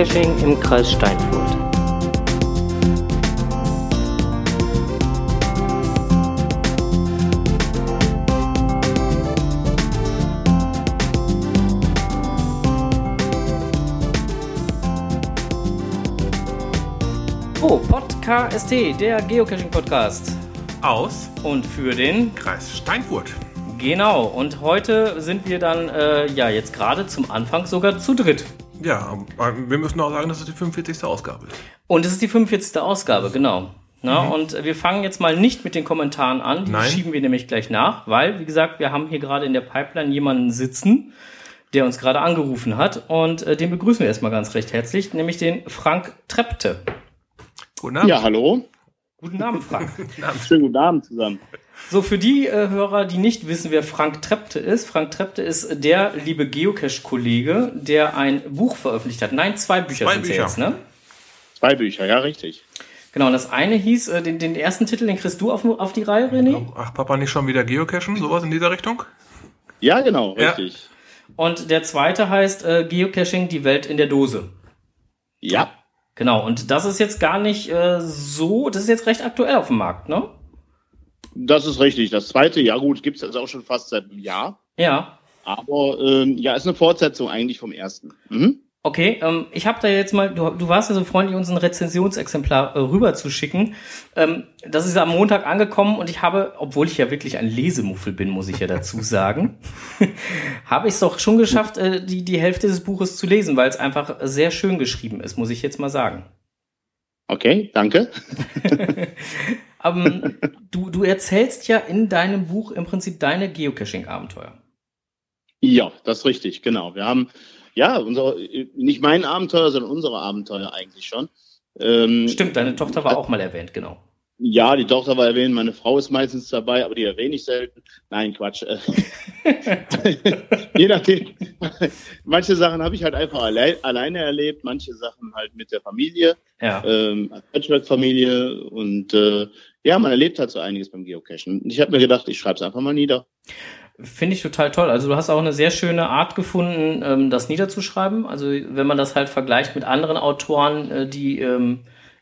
Geocaching im Kreis Steinfurt. Oh, Podcast, der Geocaching-Podcast. Aus Und für den Kreis Steinfurt. Genau, und heute sind wir dann, äh, ja, jetzt gerade zum Anfang sogar zu dritt. Ja, aber wir müssen auch sagen, das ist die 45. Ausgabe. Und es ist die 45. Ausgabe, genau. Na, Und wir fangen jetzt mal nicht mit den Kommentaren an, die Nein. schieben wir nämlich gleich nach, weil, wie gesagt, wir haben hier gerade in der Pipeline jemanden sitzen, der uns gerade angerufen hat und äh, den begrüßen wir erstmal ganz recht herzlich, nämlich den Frank Trepte. Guten Abend. Ja, hallo. Guten Abend, Frank. Schönen guten Abend zusammen. So, für die äh, Hörer, die nicht wissen, wer Frank Trepte ist, Frank Trepte ist der liebe Geocache-Kollege, der ein Buch veröffentlicht hat. Nein, zwei Bücher Zwei sind Bücher. jetzt, ne? Zwei Bücher, ja, richtig. Genau, und das eine hieß, äh, den, den ersten Titel, den kriegst du auf, auf die Reihe, René. Ach, Papa, nicht schon wieder Geocachen? Sowas in dieser Richtung? Ja, genau, Ja. richtig. Und der zweite heißt äh, Geocaching, die Welt in der Dose. Ja. Genau, und das ist jetzt gar nicht äh, so, das ist jetzt recht aktuell auf dem Markt, ne? Das ist richtig. Das zweite, ja gut, gibt's jetzt auch schon fast seit einem Jahr. Ja. Aber ähm, ja, ist eine Fortsetzung eigentlich vom ersten. Mhm. Okay, ähm, ich habe da jetzt mal, du, du warst ja so freundlich, uns ein Rezensionsexemplar äh, rüber zu schicken. Ähm, das ist am Montag angekommen und ich habe, obwohl ich ja wirklich ein Lesemuffel bin, muss ich ja dazu sagen, habe ich es doch schon geschafft, äh, die, die Hälfte des Buches zu lesen, weil es einfach sehr schön geschrieben ist, muss ich jetzt mal sagen. Okay, danke. Ähm, du, du erzählst ja in deinem Buch im Prinzip deine Geocaching-Abenteuer. Ja, das ist richtig, genau. Wir haben, ja, unser, nicht mein Abenteuer, sondern unsere Abenteuer eigentlich schon. Ähm, Stimmt, deine Tochter war auch mal erwähnt, genau. Ja, die Tochter war erwähnt, meine Frau ist meistens dabei, aber die erwähne ich selten. Nein, Quatsch. Äh, Je nachdem. Manche Sachen habe ich halt einfach allein, alleine erlebt, manche Sachen halt mit der Familie, Ja. ähm, Patchwork-Familie und äh, ja, man erlebt halt so einiges beim Geocachen. Ich habe mir gedacht, ich schreibe es einfach mal nieder. Finde ich total toll. Also du hast auch eine sehr schöne Art gefunden, ähm, das niederzuschreiben. Also wenn man das halt vergleicht mit anderen Autoren, äh, die ähm,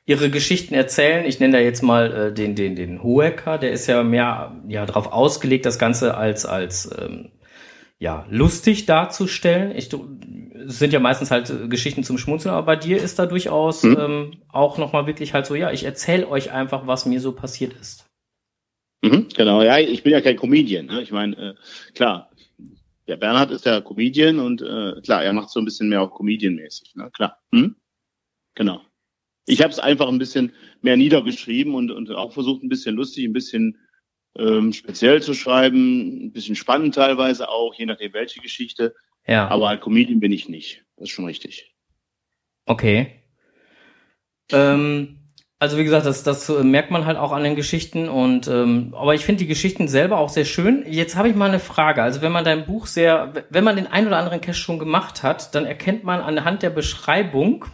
ihre Geschichten erzählen. Ich nenne da jetzt mal äh, den den den Hoeker, der ist ja mehr ja darauf ausgelegt, das Ganze als als ähm, ja lustig darzustellen. Ich, sind ja meistens halt äh, Geschichten zum Schmunzeln, aber bei dir ist da durchaus Mhm. ähm, auch noch mal wirklich halt so, ja, ich erzähle euch einfach, was mir so passiert ist. Mhm, genau, ja, ich bin ja kein Comedian. Ne? Ich meine, äh, klar, der Bernhard ist ja Comedian und äh, klar, er macht so ein bisschen mehr auch Comedian-mäßig, ne? klar. Hm? Genau. Ich habe es einfach ein bisschen mehr niedergeschrieben und, und auch versucht, ein bisschen lustig, ein bisschen ähm, speziell zu schreiben, ein bisschen spannend teilweise auch, je nachdem welche Geschichte. Ja. Aber Comedian bin ich nicht. Das ist schon richtig. Okay. Ähm, also wie gesagt, das, das äh, merkt man halt auch an den Geschichten und ähm, aber ich finde die Geschichten selber auch sehr schön. Jetzt habe ich mal eine Frage. Also wenn man dein Buch sehr, wenn man den ein oder anderen Cache schon gemacht hat, dann erkennt man anhand der Beschreibung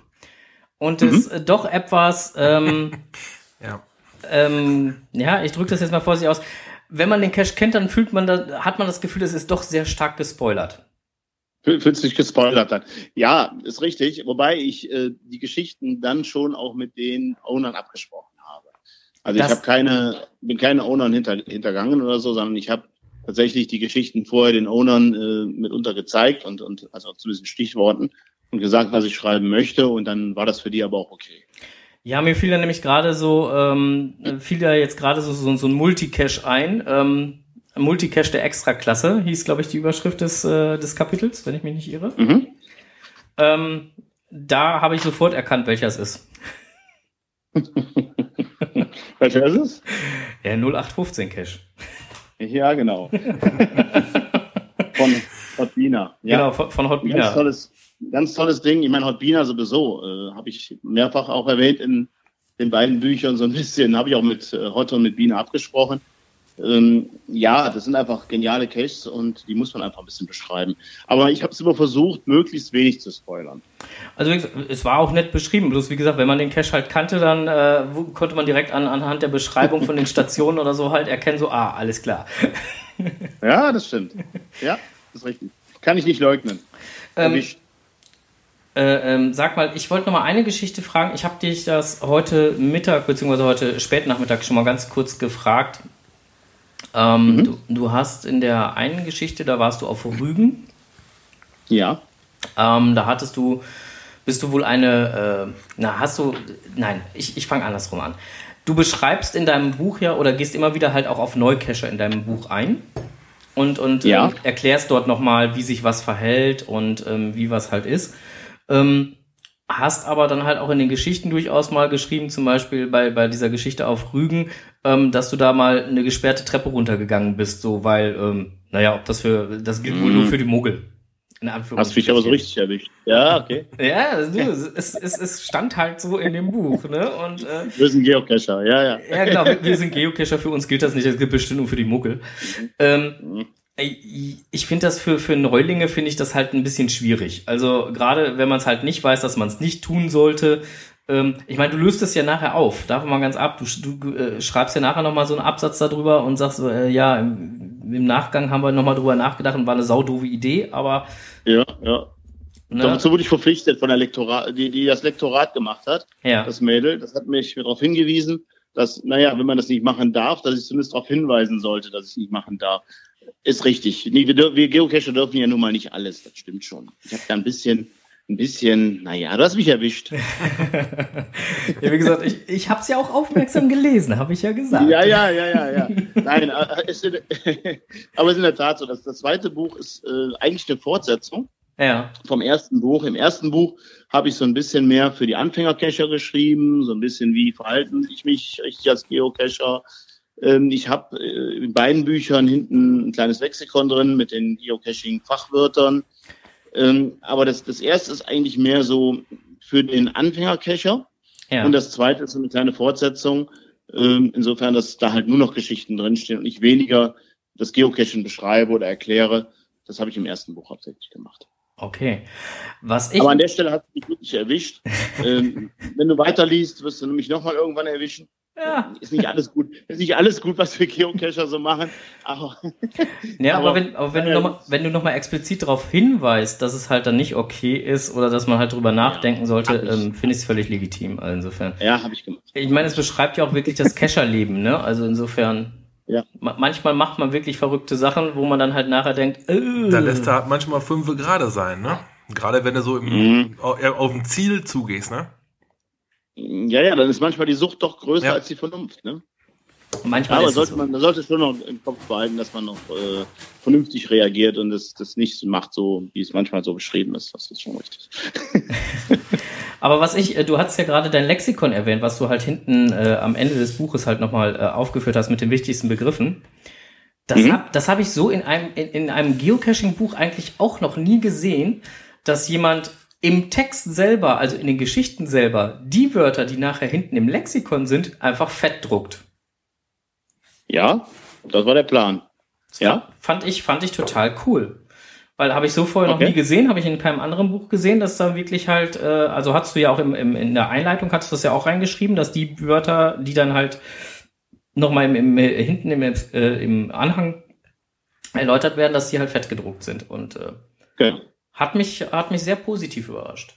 und es äh, doch etwas, ähm, Ja. ähm, ja, ich drücke das jetzt mal vorsichtig aus. Wenn man den Cache kennt, dann fühlt man da, hat man das Gefühl, es ist doch sehr stark gespoilert. Fühl- Fühlst dich gespoilert dann? Ja, ist richtig. Wobei ich äh, die Geschichten dann schon auch mit den Ownern abgesprochen habe. Also Das- ich habe keine, bin keine Ownern hinter, hintergangen oder so, sondern ich habe tatsächlich die Geschichten vorher den Ownern äh, mitunter gezeigt und, und also zumindest in Stichworten und gesagt, was ich schreiben möchte. Und dann war das für die aber auch okay. Ja, mir fiel da nämlich gerade so, ähm, fiel da jetzt gerade so, so, so ein Multicache ein. Ähm, ein Multicache der Extraklasse hieß, glaube ich, die Überschrift des, äh, des Kapitels, wenn ich mich nicht irre. Mhm. Ähm, da habe ich sofort erkannt, welcher es ist. Welcher ist es? Der 0815 Cache. Ja, genau. Von Hotbina. Ja. Genau, von, von Ganz Hotbina. tolles, ganz tolles Ding. Ich meine, Hotbina sowieso, äh, habe ich mehrfach auch erwähnt in den beiden Büchern so ein bisschen, habe ich auch mit äh, Hot und mit Bina abgesprochen. Ähm, ja, das sind einfach geniale Caches und die muss man einfach ein bisschen beschreiben. Aber ich habe es immer versucht, möglichst wenig zu spoilern. Also es war auch nett beschrieben. Bloß wie gesagt, wenn man den Cache halt kannte, dann äh, konnte man direkt an, anhand der Beschreibung von den Stationen oder so halt erkennen, so, ah, alles klar. Ja, das stimmt. Ja, das ist richtig. Kann ich nicht leugnen. Ähm, Erwischt. Äh, ähm, sag mal, ich wollte noch mal eine Geschichte fragen. Ich habe dich das heute Mittag beziehungsweise heute Spätnachmittag schon mal ganz kurz gefragt. Ähm, mhm. du, du, hast in der einen Geschichte, da warst du auf Rügen. Ja. Ähm, da hattest du, bist du wohl eine, äh, na, hast du, nein, ich, ich fange andersrum an. Du beschreibst in deinem Buch ja oder gehst immer wieder halt auch auf Neucacher in deinem Buch ein und, und ja. ähm, erklärst dort nochmal, wie sich was verhält und ähm, wie was halt ist. Ähm, hast aber dann halt auch in den Geschichten durchaus mal geschrieben, zum Beispiel bei, bei dieser Geschichte auf Rügen, ähm, dass du da mal eine gesperrte Treppe runtergegangen bist, so weil, ähm, naja, ob das für, das gilt wohl nur mhm. für die Muggel. In Hast du mich aber so richtig erwischt. Ja, okay. Ja, du, es, es, es stand halt so in dem Buch, ne? Und, äh, wir sind Geocacher, ja, ja. Ja, genau, wir, wir sind Geocacher, für uns gilt das nicht, das gilt bestimmt nur für die Muggel. Mhm. Ähm, mhm ich finde das für, für Neulinge finde ich das halt ein bisschen schwierig. Also gerade wenn man es halt nicht weiß, dass man es nicht tun sollte. Ähm, ich meine, du löst es ja nachher auf, davon mal ganz ab. Du, du äh, schreibst ja nachher nochmal so einen Absatz darüber und sagst, äh, ja, im, im, Nachgang haben wir nochmal drüber nachgedacht und war eine saudove Idee, aber. Ja, ja. Ne? Dazu wurde ich verpflichtet von der Lektorat, die, die das Lektorat gemacht hat, ja. das Mädel. Das hat mich darauf hingewiesen, dass, naja, wenn man das nicht machen darf, dass ich zumindest darauf hinweisen sollte, dass ich es nicht machen darf. Ist richtig. Nee, wir, wir Geocacher dürfen ja nun mal nicht alles, das stimmt schon. Ich habe da ein bisschen, ein bisschen, naja, du hast mich erwischt. ja, wie gesagt, ich, ich habe es ja auch aufmerksam gelesen, habe ich ja gesagt. Ja, ja, ja, ja, ja. Nein, äh, ist, aber es ist in der Tat so, dass das zweite Buch ist äh, eigentlich eine Fortsetzung ja. vom ersten Buch. Im ersten Buch habe ich so ein bisschen mehr für die Anfängercacher geschrieben, so ein bisschen wie verhalten ich mich richtig als Geocacher, ich habe äh, in beiden Büchern hinten ein kleines Lexikon drin mit den Geocaching-Fachwörtern. Ähm, aber das, das erste ist eigentlich mehr so für den Anfängercacher. Ja. Und das zweite ist so eine kleine Fortsetzung. Ähm, insofern, dass da halt nur noch Geschichten drinstehen und ich weniger das Geocaching beschreibe oder erkläre. Das habe ich im ersten Buch hauptsächlich gemacht. Okay. Was ich Aber an der Stelle hat es mich wirklich erwischt. ähm, wenn du weiterliest, wirst du nämlich nochmal irgendwann erwischen. Ja. Ist nicht alles gut. Ist nicht alles gut, was wir Geocacher so machen. Aber, ja, aber, aber wenn, aber wenn, du noch mal, wenn du nochmal explizit darauf hinweist, dass es halt dann nicht okay ist oder dass man halt drüber nachdenken ja, sollte, ähm, finde ich es völlig legitim. Also insofern. Ja, habe ich gemacht. Ich meine, es beschreibt ja auch wirklich das Cacher-Leben, ne? Also insofern. Ja. Manchmal macht man wirklich verrückte Sachen, wo man dann halt nachher denkt, äh. Da lässt er manchmal fünf gerade sein, ne? Gerade wenn du so im, mhm. auf ein Ziel zugehst, ne? Ja, ja, dann ist manchmal die Sucht doch größer ja. als die Vernunft. Ne? Manchmal aber sollte so. man, man sollte schon noch im Kopf behalten, dass man noch äh, vernünftig reagiert und das, das nicht macht, so wie es manchmal so beschrieben ist. Das ist schon richtig. aber was ich, äh, du hast ja gerade dein Lexikon erwähnt, was du halt hinten äh, am Ende des Buches halt nochmal äh, aufgeführt hast mit den wichtigsten Begriffen. Das mhm. habe hab ich so in einem, in, in einem Geocaching-Buch eigentlich auch noch nie gesehen, dass jemand im Text selber, also in den Geschichten selber, die Wörter, die nachher hinten im Lexikon sind, einfach fett druckt. Ja, das war der Plan. Ja. Fand ich, fand ich total cool. Weil habe ich so vorher okay. noch nie gesehen, habe ich in keinem anderen Buch gesehen, dass da wirklich halt, äh, also hast du ja auch im, im, in der Einleitung, hast du das ja auch reingeschrieben, dass die Wörter, die dann halt nochmal im, im, hinten im, äh, im Anhang erläutert werden, dass die halt fett gedruckt sind. Und äh, genau. Hat mich, hat mich sehr positiv überrascht.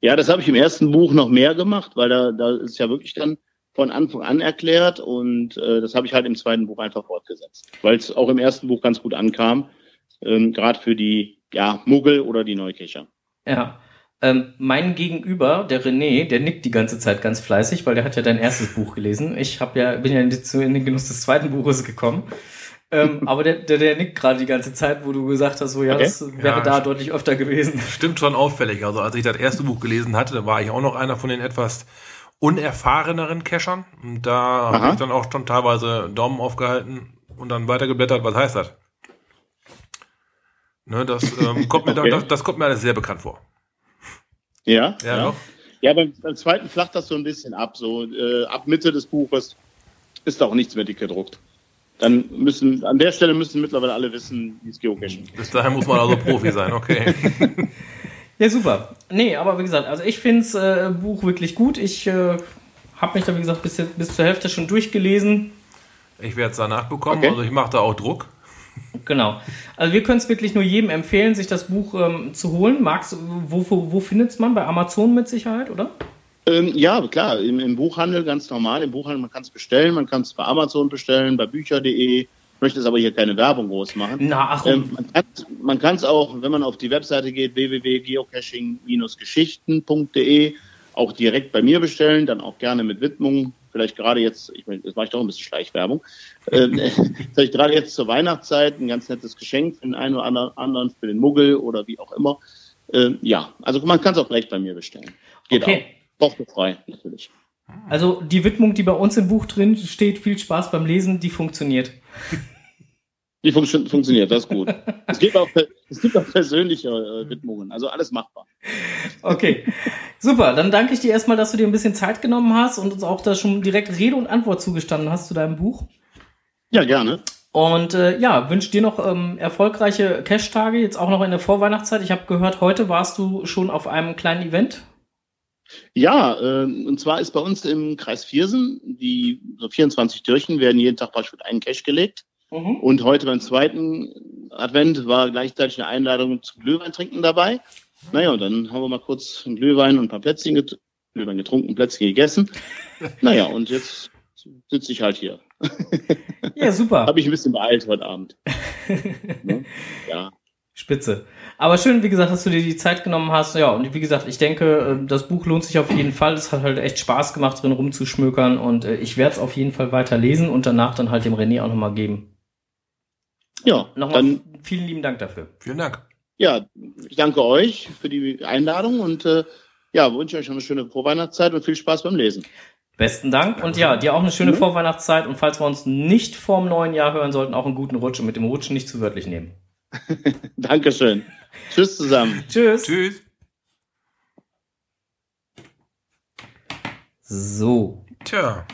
Ja, das habe ich im ersten Buch noch mehr gemacht, weil da, da ist ja wirklich dann von Anfang an erklärt und äh, das habe ich halt im zweiten Buch einfach fortgesetzt, weil es auch im ersten Buch ganz gut ankam, ähm, gerade für die ja, Muggel oder die Neukecher. Ja. Ähm, mein Gegenüber, der René, der nickt die ganze Zeit ganz fleißig, weil der hat ja dein erstes Buch gelesen. Ich hab ja, bin ja in den Genuss des zweiten Buches gekommen. Ähm, aber der, der, der nickt gerade die ganze Zeit, wo du gesagt hast, so ja, okay. das wäre ja, da deutlich öfter gewesen. Stimmt schon auffällig. Also als ich das erste Buch gelesen hatte, da war ich auch noch einer von den etwas unerfahreneren Cachern. Und da habe ich dann auch schon teilweise Daumen aufgehalten und dann weitergeblättert, was heißt das? Ne, das, ähm, kommt mir okay. da, das, das, kommt mir alles sehr bekannt vor. Ja, ja, ja. ja beim, beim, zweiten flacht das so ein bisschen ab. So äh, ab Mitte des Buches ist da auch nichts mehr dick gedruckt dann müssen, an der Stelle müssen mittlerweile alle wissen, wie es Geocaching Bis dahin muss man also Profi sein, okay. ja, super. Nee, aber wie gesagt, also ich finde das äh, Buch wirklich gut. Ich äh, habe mich da, wie gesagt, bis, bis zur Hälfte schon durchgelesen. Ich werde es danach bekommen, okay. also ich mache da auch Druck. Genau. Also wir können es wirklich nur jedem empfehlen, sich das Buch ähm, zu holen. Magst wo, wo, wo findet man? Bei Amazon mit Sicherheit, oder? Ähm, ja, klar, im, im, Buchhandel ganz normal. Im Buchhandel, man kann es bestellen, man kann es bei Amazon bestellen, bei bücher.de. Ich möchte es aber hier keine Werbung groß machen. Na, ach, ähm, man kann es auch, wenn man auf die Webseite geht, www.geocaching-geschichten.de, auch direkt bei mir bestellen, dann auch gerne mit Widmung vielleicht gerade jetzt, ich meine, das mache ich doch ein bisschen Schleichwerbung, ähm, vielleicht gerade jetzt zur Weihnachtszeit ein ganz nettes Geschenk für den einen oder anderen, für den Muggel oder wie auch immer. Ähm, ja, also man kann es auch direkt bei mir bestellen. Geht okay. auch. Kostenfrei, natürlich. Also die Widmung, die bei uns im Buch drin steht, viel Spaß beim Lesen, die funktioniert. Die fun funktioniert, das ist gut. es, gibt auch, es gibt auch persönliche äh, Widmungen, also alles machbar. Okay, super. Dann danke ich dir erstmal, dass du dir ein bisschen Zeit genommen hast und uns auch da schon direkt Rede und Antwort zugestanden hast zu deinem Buch. Ja, gerne. Und äh, ja, wünsche dir noch ähm, erfolgreiche Cash-Tage, jetzt auch noch in der Vorweihnachtszeit. Ich habe gehört, heute warst du schon auf einem kleinen Event. Ja, äh, und zwar ist bei uns im Kreis Viersen, die so 24 Türchen werden jeden Tag beispielsweise einen Cash gelegt. Mhm. Und heute beim zweiten Advent war gleichzeitig eine Einladung zum Glühwein trinken dabei. Naja, und dann haben wir mal kurz einen Glühwein und ein paar Plätzchen get Glühwein getrunken, Plätzchen gegessen. Naja, und jetzt sitze ich halt hier. Ja, super. Habe ich ein bisschen beeilt heute Abend. ne? Ja. Spitze. Aber schön, wie gesagt, dass du dir die Zeit genommen hast. Ja, und wie gesagt, ich denke, äh, das Buch lohnt sich auf jeden Fall. Es hat halt echt Spaß gemacht, drin rumzuschmökern. Und äh, ich werde es auf jeden Fall weiter lesen und danach dann halt dem René auch nochmal geben. Ja, nochmal dann, vielen lieben Dank dafür. Vielen Dank. Ja, ich danke euch für die Einladung und äh, ja, wünsche euch noch eine schöne Vorweihnachtszeit und viel Spaß beim Lesen. Besten Dank und ja, dir auch eine schöne mhm. Vorweihnachtszeit und falls wir uns nicht vorm neuen Jahr hören sollten, auch einen guten Rutsch und mit dem Rutschen nicht zu wörtlich nehmen. Dankeschön. Tschüss zusammen. Tschüss. Tschüss. So. Tja.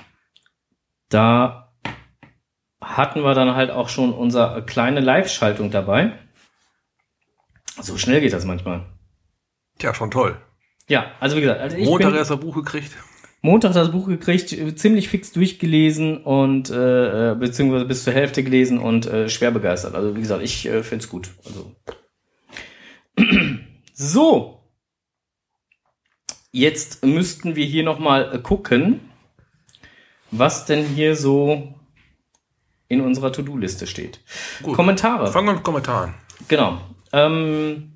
Da hatten wir dann halt auch schon unsere kleine Live-Schaltung dabei. So schnell geht das manchmal. Tja, schon toll. Ja, also wie gesagt, also ich Montag erst ein Buch gekriegt. Montag das Buch gekriegt, ziemlich fix durchgelesen und äh, beziehungsweise bis zur Hälfte gelesen und äh, schwer begeistert. Also wie gesagt, ich äh, finde es gut. Also. so. Jetzt müssten wir hier nochmal äh, gucken, was denn hier so in unserer To-Do-Liste steht. Gut. Kommentare. Fangen wir mit Kommentaren. Genau. Ähm,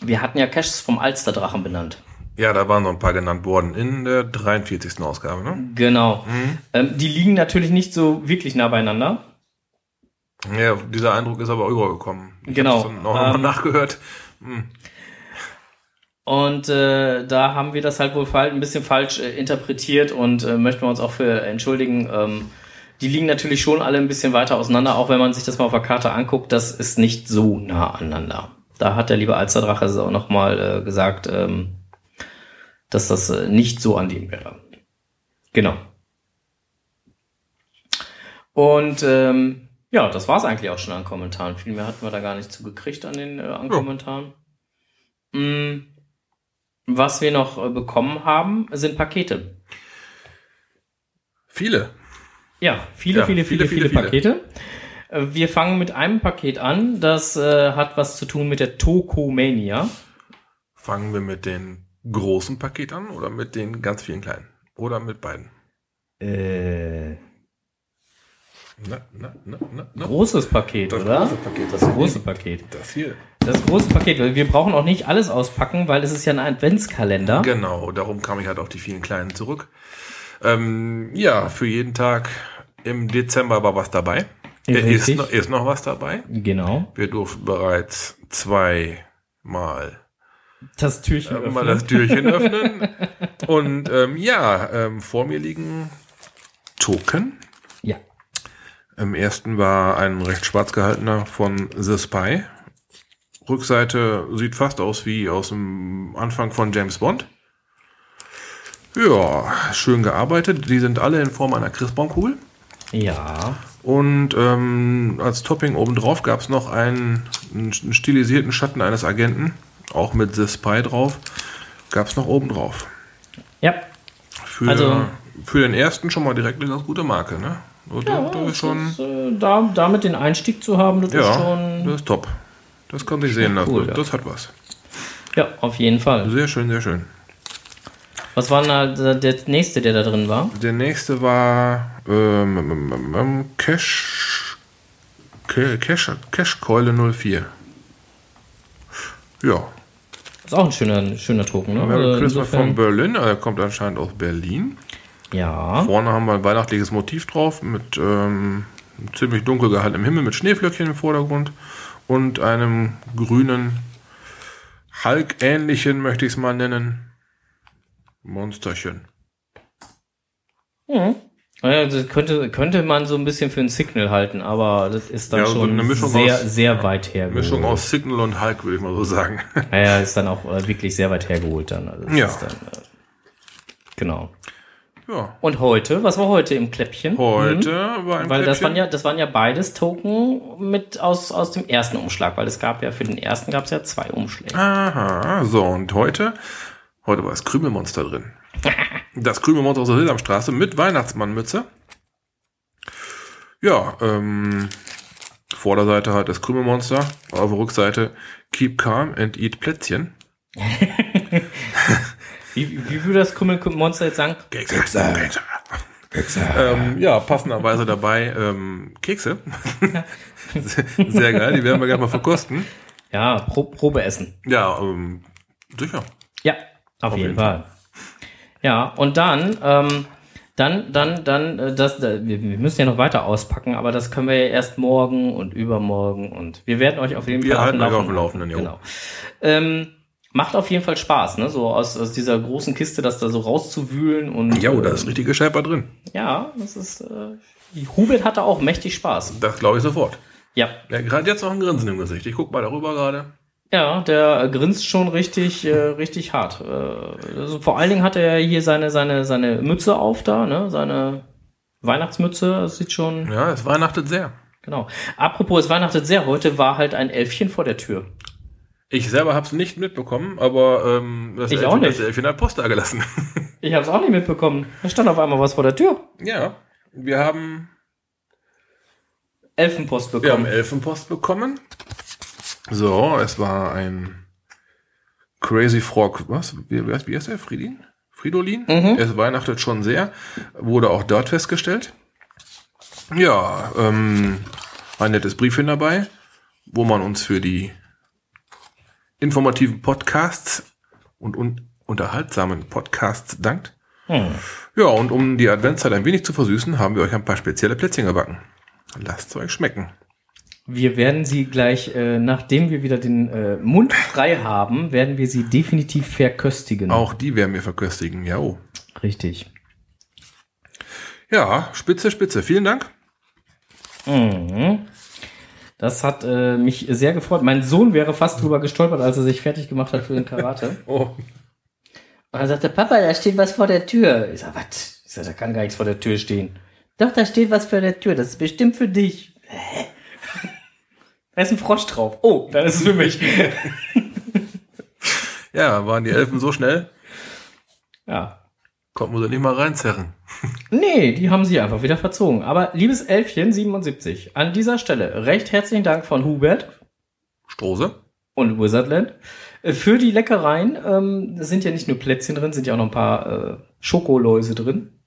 wir hatten ja Caches vom Alsterdrachen benannt. Ja, da waren noch ein paar genannt worden in der 43. Ausgabe, ne? Genau. Mhm. Ähm, die liegen natürlich nicht so wirklich nah beieinander. Ja, dieser Eindruck ist aber übergekommen. Ich genau. Dann noch ähm, mal nachgehört. Hm. Und äh, da haben wir das halt wohl ein bisschen falsch äh, interpretiert und äh, möchten wir uns auch für entschuldigen. Ähm, die liegen natürlich schon alle ein bisschen weiter auseinander, auch wenn man sich das mal auf der Karte anguckt, das ist nicht so nah aneinander. Da hat der liebe Alsterdrache es auch nochmal äh, gesagt, ähm, dass das äh, nicht so an dem wäre. Genau. Und ähm, ja, das war's eigentlich auch schon an Kommentaren. Viel mehr hatten wir da gar nicht zugekriegt an den äh, an Kommentaren. Mm, was wir noch äh, bekommen haben, sind Pakete. Viele. Ja, viele, ja, viele, viele, viele, viele, Pakete. Äh, wir fangen mit einem Paket an, das äh, hat was zu tun mit der Tokomania. Fangen wir mit den großen Paket an oder mit den ganz vielen kleinen? Oder mit beiden? Äh. Na, na, na. Großes Paket, das oder? Große Paket. Das große Paket. Das hier. Das große Paket, wir brauchen auch nicht alles auspacken, weil es ist ja ein Adventskalender. Genau, darum kam ich halt auf die vielen kleinen zurück. Ähm, ja, für jeden Tag im Dezember war was dabei. Ist noch, ist noch was dabei. Genau. Wir durften bereits zweimal das Türchen öffnen. Mal das Türchen öffnen. Und ähm, ja, ähm, vor mir liegen Token. Ja. Im ersten war ein recht schwarz gehaltener von The Spy. Rückseite sieht fast aus wie aus dem Anfang von James Bond. Ja, schön gearbeitet. Die sind alle in Form einer Christbaumkugel. Ja. Und ähm, als Topping obendrauf gab es noch einen, einen, stilisierten Schatten eines Agenten, auch mit The Spy drauf. Gab es noch obendrauf. Ja. Für, also, für den ersten schon mal direkt eine ganz gute Marke, ne? Ja, ist schon. ist, äh, da, damit den Einstieg zu haben, das ist Ja, schon. das ist top. Das kann sich sehen lassen. cool, das, ja. das hat was. Ja, auf jeden Fall. Sehr schön, sehr schön. Was war denn da der nächste, der da drin war? Der nächste war ähm, ähm, ähm, ähm, Cash, Ca- Cash, Cashkeule 04. Ja, Ist auch ein schöner, schöner Token, ne? Merry Also Christmas von Berlin. Er kommt anscheinend aus Berlin. Ja. Vorne haben wir ein weihnachtliches Motiv drauf mit ähm, ziemlich dunkel gehaltenem Himmel mit Schneeflöckchen im Vordergrund und einem grünen Hulk-ähnlichen, möchte ich es mal nennen, Monsterchen. Mhm. Ja, das könnte, könnte man so ein bisschen für ein Signal halten, aber das ist dann Ja, so schon Mischung sehr, aus- sehr weit hergeholt. Mischung aus Signal und Hulk, würde ich mal so sagen. Ja, ja, ist dann auch äh, wirklich sehr weit hergeholt dann. Also das Ja. Ist dann, äh, genau. ja. Und heute, was war heute im Kläppchen? Heute Mhm. war ein Weil das Kläppchen- waren ja, das waren ja beides Token mit aus, aus dem ersten Umschlag, weil es gab ja für den ersten gab es ja zwei Umschläge. Aha, so und heute, heute war das Krümelmonster drin. Das Krümelmonster aus der Sesamstraße mit Weihnachtsmannmütze. Ja, ähm, Vorderseite hat das Krümelmonster, auf der Rückseite Keep Calm and Eat Plätzchen. Wie, wie würde das Krümmelmonster jetzt sagen? Kekse. Kekse. Ähm, ja, passenderweise dabei ähm, Kekse. Sehr geil, die werden wir gleich mal verkosten. Ja, Pro Probe essen. Ja, ähm, sicher. Ja, auf, jeden, jeden Fall. Ja, und dann, ähm, dann, dann, dann, äh, das, da, wir, wir müssen ja noch weiter auspacken, aber das können wir ja erst morgen und übermorgen und wir werden euch auf jeden Wir Fall halten euch auf dem Laufenden, jo. Genau. Ähm, macht auf jeden Fall Spaß, ne? So aus, aus dieser großen Kiste, das da so rauszuwühlen und Ja, da äh, ist richtige Schäfer drin. ja, das ist. Äh, Hubert hatte auch mächtig Spaß. Das glaube ich sofort. Ja, Ja, gerade jetzt noch ein Grinsen im Gesicht. Ich guck mal darüber gerade. Ja, der grinst schon richtig, äh, richtig hart. Äh, also vor allen Dingen hat er hier seine, seine, seine Mütze auf da, ne? Seine Weihnachtsmütze. Das sieht schon, Ja, es weihnachtet sehr. genau. Apropos, es weihnachtet sehr. Heute war halt ein Elfchen vor der Tür. Ich selber habe es nicht mitbekommen, aber ähm, das, Ich Elfchen, auch nicht. das Elfchen hat Post da gelassen. Ich habe es auch nicht mitbekommen. Da stand auf einmal was vor der Tür. ja, wir haben, Elfenpost wir bekommen. haben Elfenpost bekommen. So, es war ein Crazy Frog. Was? Wie, wie heißt- wie heißt der? Fridolin? Fridolin? Mhm. Es weihnachtet schon sehr. Wurde auch dort festgestellt. Ja, ähm, ein nettes Briefchen dabei, wo man uns für die informativen Podcasts und un unterhaltsamen Podcasts dankt. Hm. Ja, und um die Adventszeit ein wenig zu versüßen, haben wir euch ein paar spezielle Plätzchen gebacken. Lasst es euch schmecken. Wir werden sie gleich, äh, nachdem wir wieder den äh, Mund frei haben, werden wir sie definitiv verköstigen. Auch die werden wir verköstigen. Ja, oh. Richtig. Ja, spitze, spitze. Vielen Dank. Mhm. Das hat äh, mich sehr gefreut. Mein Sohn wäre fast drüber gestolpert, als er sich fertig gemacht hat für den Karate. Oh. Und er sagte, Papa, da steht was vor der Tür. Ich sag, was? Ich sag, da kann gar nichts vor der Tür stehen. Doch, da steht was vor der Tür. Das ist bestimmt für dich. Hä? Da ist ein Frosch drauf. Oh, dann ist es für mich. Ja, waren die Elfen so schnell, ja. konnten wir sie nicht mal reinzerren. Nee, die haben sie einfach wieder verzogen. Aber liebes Elfchen 77, an dieser Stelle recht herzlichen Dank von Hubert Strose? und Wizardland äh, für die Leckereien. Ähm, sind ja nicht nur Plätzchen drin, sind ja auch noch ein paar äh, Schokoläuse drin.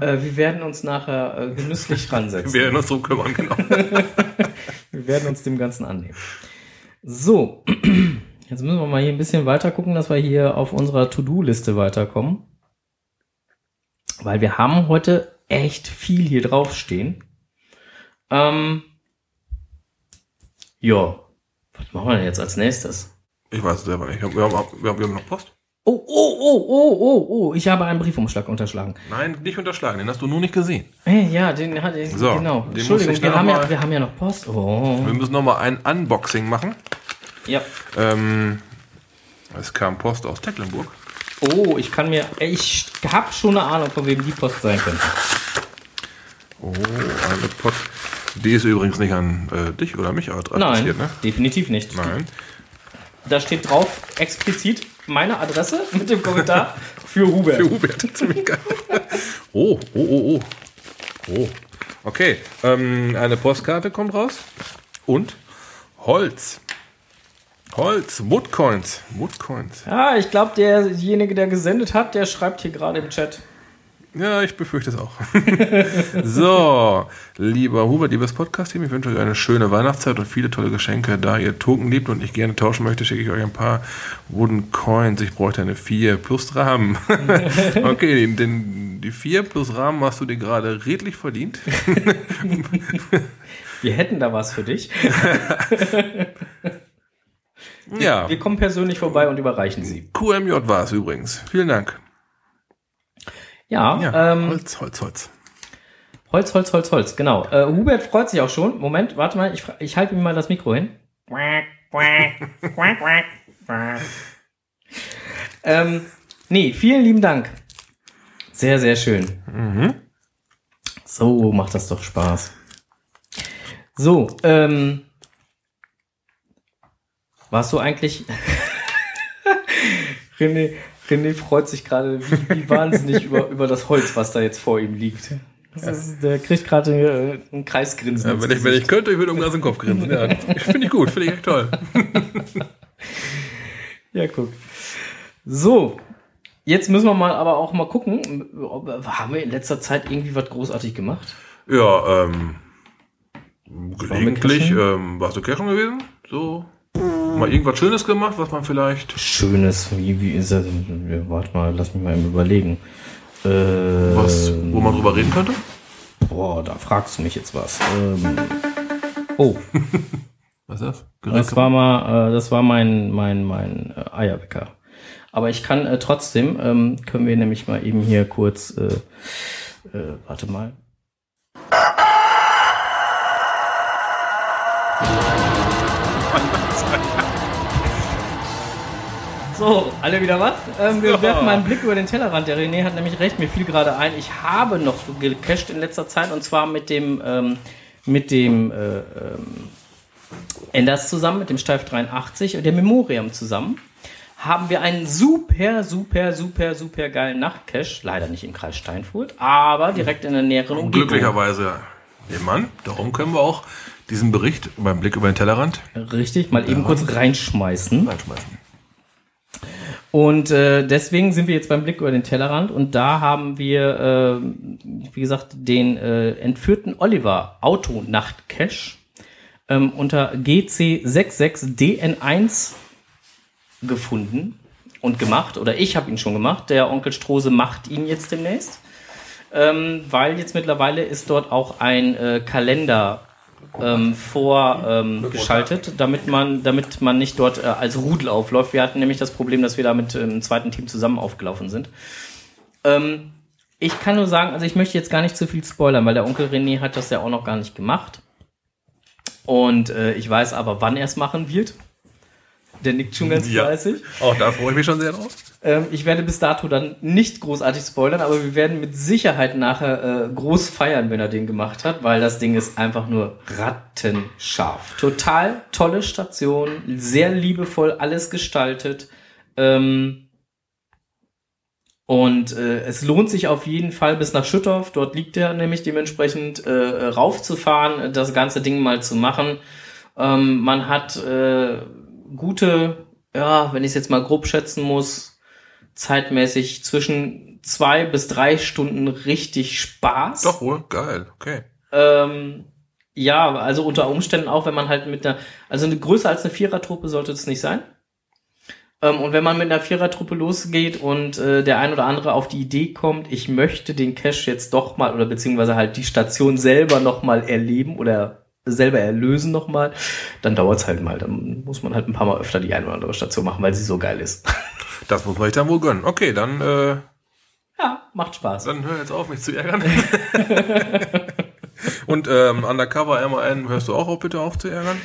Äh, wir werden uns nachher äh, genüsslich ransetzen. Wir werden uns drum kümmern, genau. Wir werden uns dem Ganzen annehmen. So, jetzt müssen wir mal hier ein bisschen weiter gucken, dass wir hier auf unserer To-Do-Liste weiterkommen. Weil wir haben heute echt viel hier draufstehen. Ähm, ja, was machen wir denn jetzt als nächstes? Ich weiß es selber nicht. Wir haben, wir haben, wir haben noch Post. Oh, oh, oh, oh, oh, oh, ich habe einen Briefumschlag unterschlagen. Nein, nicht unterschlagen, den hast du nur nicht gesehen. Äh, ja, den hatte ich, So, genau. Entschuldigung, wir haben, ja, wir haben ja noch Post. Oh, Wir müssen noch mal ein Unboxing machen. ja. Ähm, es kam Post aus Tecklenburg. Oh, ich kann mir, ich habe schon eine Ahnung, von wem die Post sein könnte. Oh, eine Post. Die ist übrigens nicht an äh, dich oder mich Nein, adressiert, ne? definitiv nicht. Nein. Da steht drauf explizit meine Adresse mit dem Kommentar für Hubert. Für Hubert. Ziemlich geil. Oh, oh, oh, oh. Oh. Okay. Ähm, eine Postkarte kommt raus. Und Holz. Holz, Woodcoins. Woodcoins. Ja, ich glaube, derjenige, der gesendet hat, der schreibt hier gerade im Chat. Ja, ich befürchte es auch. so, lieber Hubert, liebes Podcast-Team, ich wünsche euch eine schöne Weihnachtszeit und viele tolle Geschenke. Da ihr Token liebt und ich gerne tauschen möchte, schicke ich euch ein paar Wooden Coins. Ich bräuchte eine 4 plus Rahmen. okay, den, die 4 plus Rahmen hast du dir gerade redlich verdient. Wir hätten da was für dich. ja. Wir kommen persönlich vorbei und überreichen sie. QMJ war es übrigens. Vielen Dank. Ja, Ja, ähm, Holz, Holz, Holz. Holz, Holz, Holz, Holz, genau. Äh, Hubert freut sich auch schon. Moment, warte mal, ich, ich halte ihm mal das Mikro hin. ähm, nee, vielen lieben Dank. Sehr, sehr schön. So macht das doch Spaß. So, ähm, warst du eigentlich... René, René freut sich gerade wie, wie wahnsinnig über, über das Holz, was da jetzt vor ihm liegt. Das ist, der kriegt gerade äh, ein Kreisgrinsen. Ja, wenn, ich, wenn ich könnte, ich würde um den Kopf grinsen. Ja, finde ich gut, finde ich echt toll. Ja, guck. So, jetzt müssen wir mal aber auch mal gucken, ob, haben wir in letzter Zeit irgendwie was großartig gemacht? Ja, ähm, gelegentlich, ähm, warst du cashen gewesen? So, mal irgendwas Schönes gemacht, was man vielleicht, Schönes, wie, wie ist das? Warte mal, lass mich mal eben überlegen. Äh, was, wo man drüber reden könnte? Boah, da fragst du mich jetzt was. Ähm, oh, Was ist das? das war mal, äh, das war mein, mein, mein äh, Eierwecker. Aber ich kann äh, trotzdem, ähm, können wir nämlich mal eben hier kurz, äh, äh, warte mal. So, alle wieder was? Ähm, wir So. werfen mal einen Blick über den Tellerrand. Der René hat nämlich recht, mir fiel gerade ein, ich habe noch gecached in letzter Zeit und zwar mit dem, ähm, mit dem äh, ähm, Enders zusammen, mit dem Steif 83 und der Memoriam zusammen, haben wir einen super, super, super, super geilen Nachtcache. Leider nicht im Kreis Steinfurt, aber direkt in der näheren Umgebung. Glücklicherweise nebenan. Darum können wir auch diesen Bericht beim Blick über den Tellerrand Richtig, mal eben kurz reinschmeißen. reinschmeißen. Und äh, deswegen sind wir jetzt beim Blick über den Tellerrand und da haben wir, äh, wie gesagt, den äh, entführten Oliver Auto-Nacht-Cache ähm, unter GC66DN1 gefunden und gemacht. Oder ich habe ihn schon gemacht. Der Onkel Strose macht ihn jetzt demnächst. Ähm, weil jetzt mittlerweile ist dort auch ein äh, Kalender ähm, vorgeschaltet, ähm, geschaltet, damit man, damit man nicht dort äh, als Rudel aufläuft. Wir hatten nämlich das Problem, dass wir da mit ähm, dem zweiten Team zusammen aufgelaufen sind. Ähm, ich kann nur sagen, also ich möchte jetzt gar nicht zu viel spoilern, weil der Onkel René hat das ja auch noch gar nicht gemacht. Und äh, ich weiß aber, wann er es machen wird. Der nickt schon ganz Ja. fleißig. Auch da freue ich mich schon sehr drauf. Ähm, ich werde bis dato dann nicht großartig spoilern, aber wir werden mit Sicherheit nachher äh, groß feiern, wenn er den gemacht hat, weil das Ding ist einfach nur rattenscharf. Total tolle Station, sehr liebevoll alles gestaltet. Ähm, und äh, es lohnt sich auf jeden Fall bis nach Schüttorf. Dort liegt er nämlich dementsprechend äh, raufzufahren, das ganze Ding mal zu machen. Ähm, man hat äh, gute, ja, wenn ich es jetzt mal grob schätzen muss, zeitmäßig zwischen zwei bis drei Stunden richtig Spaß. Doch wohl, geil, okay. Ähm, ja, also unter Umständen auch, wenn man halt mit einer, also eine größer als eine Vierertruppe sollte es nicht sein. Ähm, und wenn man mit einer Vierertruppe losgeht und äh, der ein oder andere auf die Idee kommt, ich möchte den Cache jetzt doch mal oder beziehungsweise halt die Station selber noch mal erleben oder selber erlösen noch mal, dann dauert's halt mal. Dann muss man halt ein paar Mal öfter die eine oder andere Station machen, weil sie so geil ist. Das muss man sich dann wohl gönnen. Okay, dann, äh, ja, macht Spaß. dann hör jetzt auf, mich zu ärgern. Und ähm, Undercover MAN hörst du auch auf, bitte auf zu ärgern?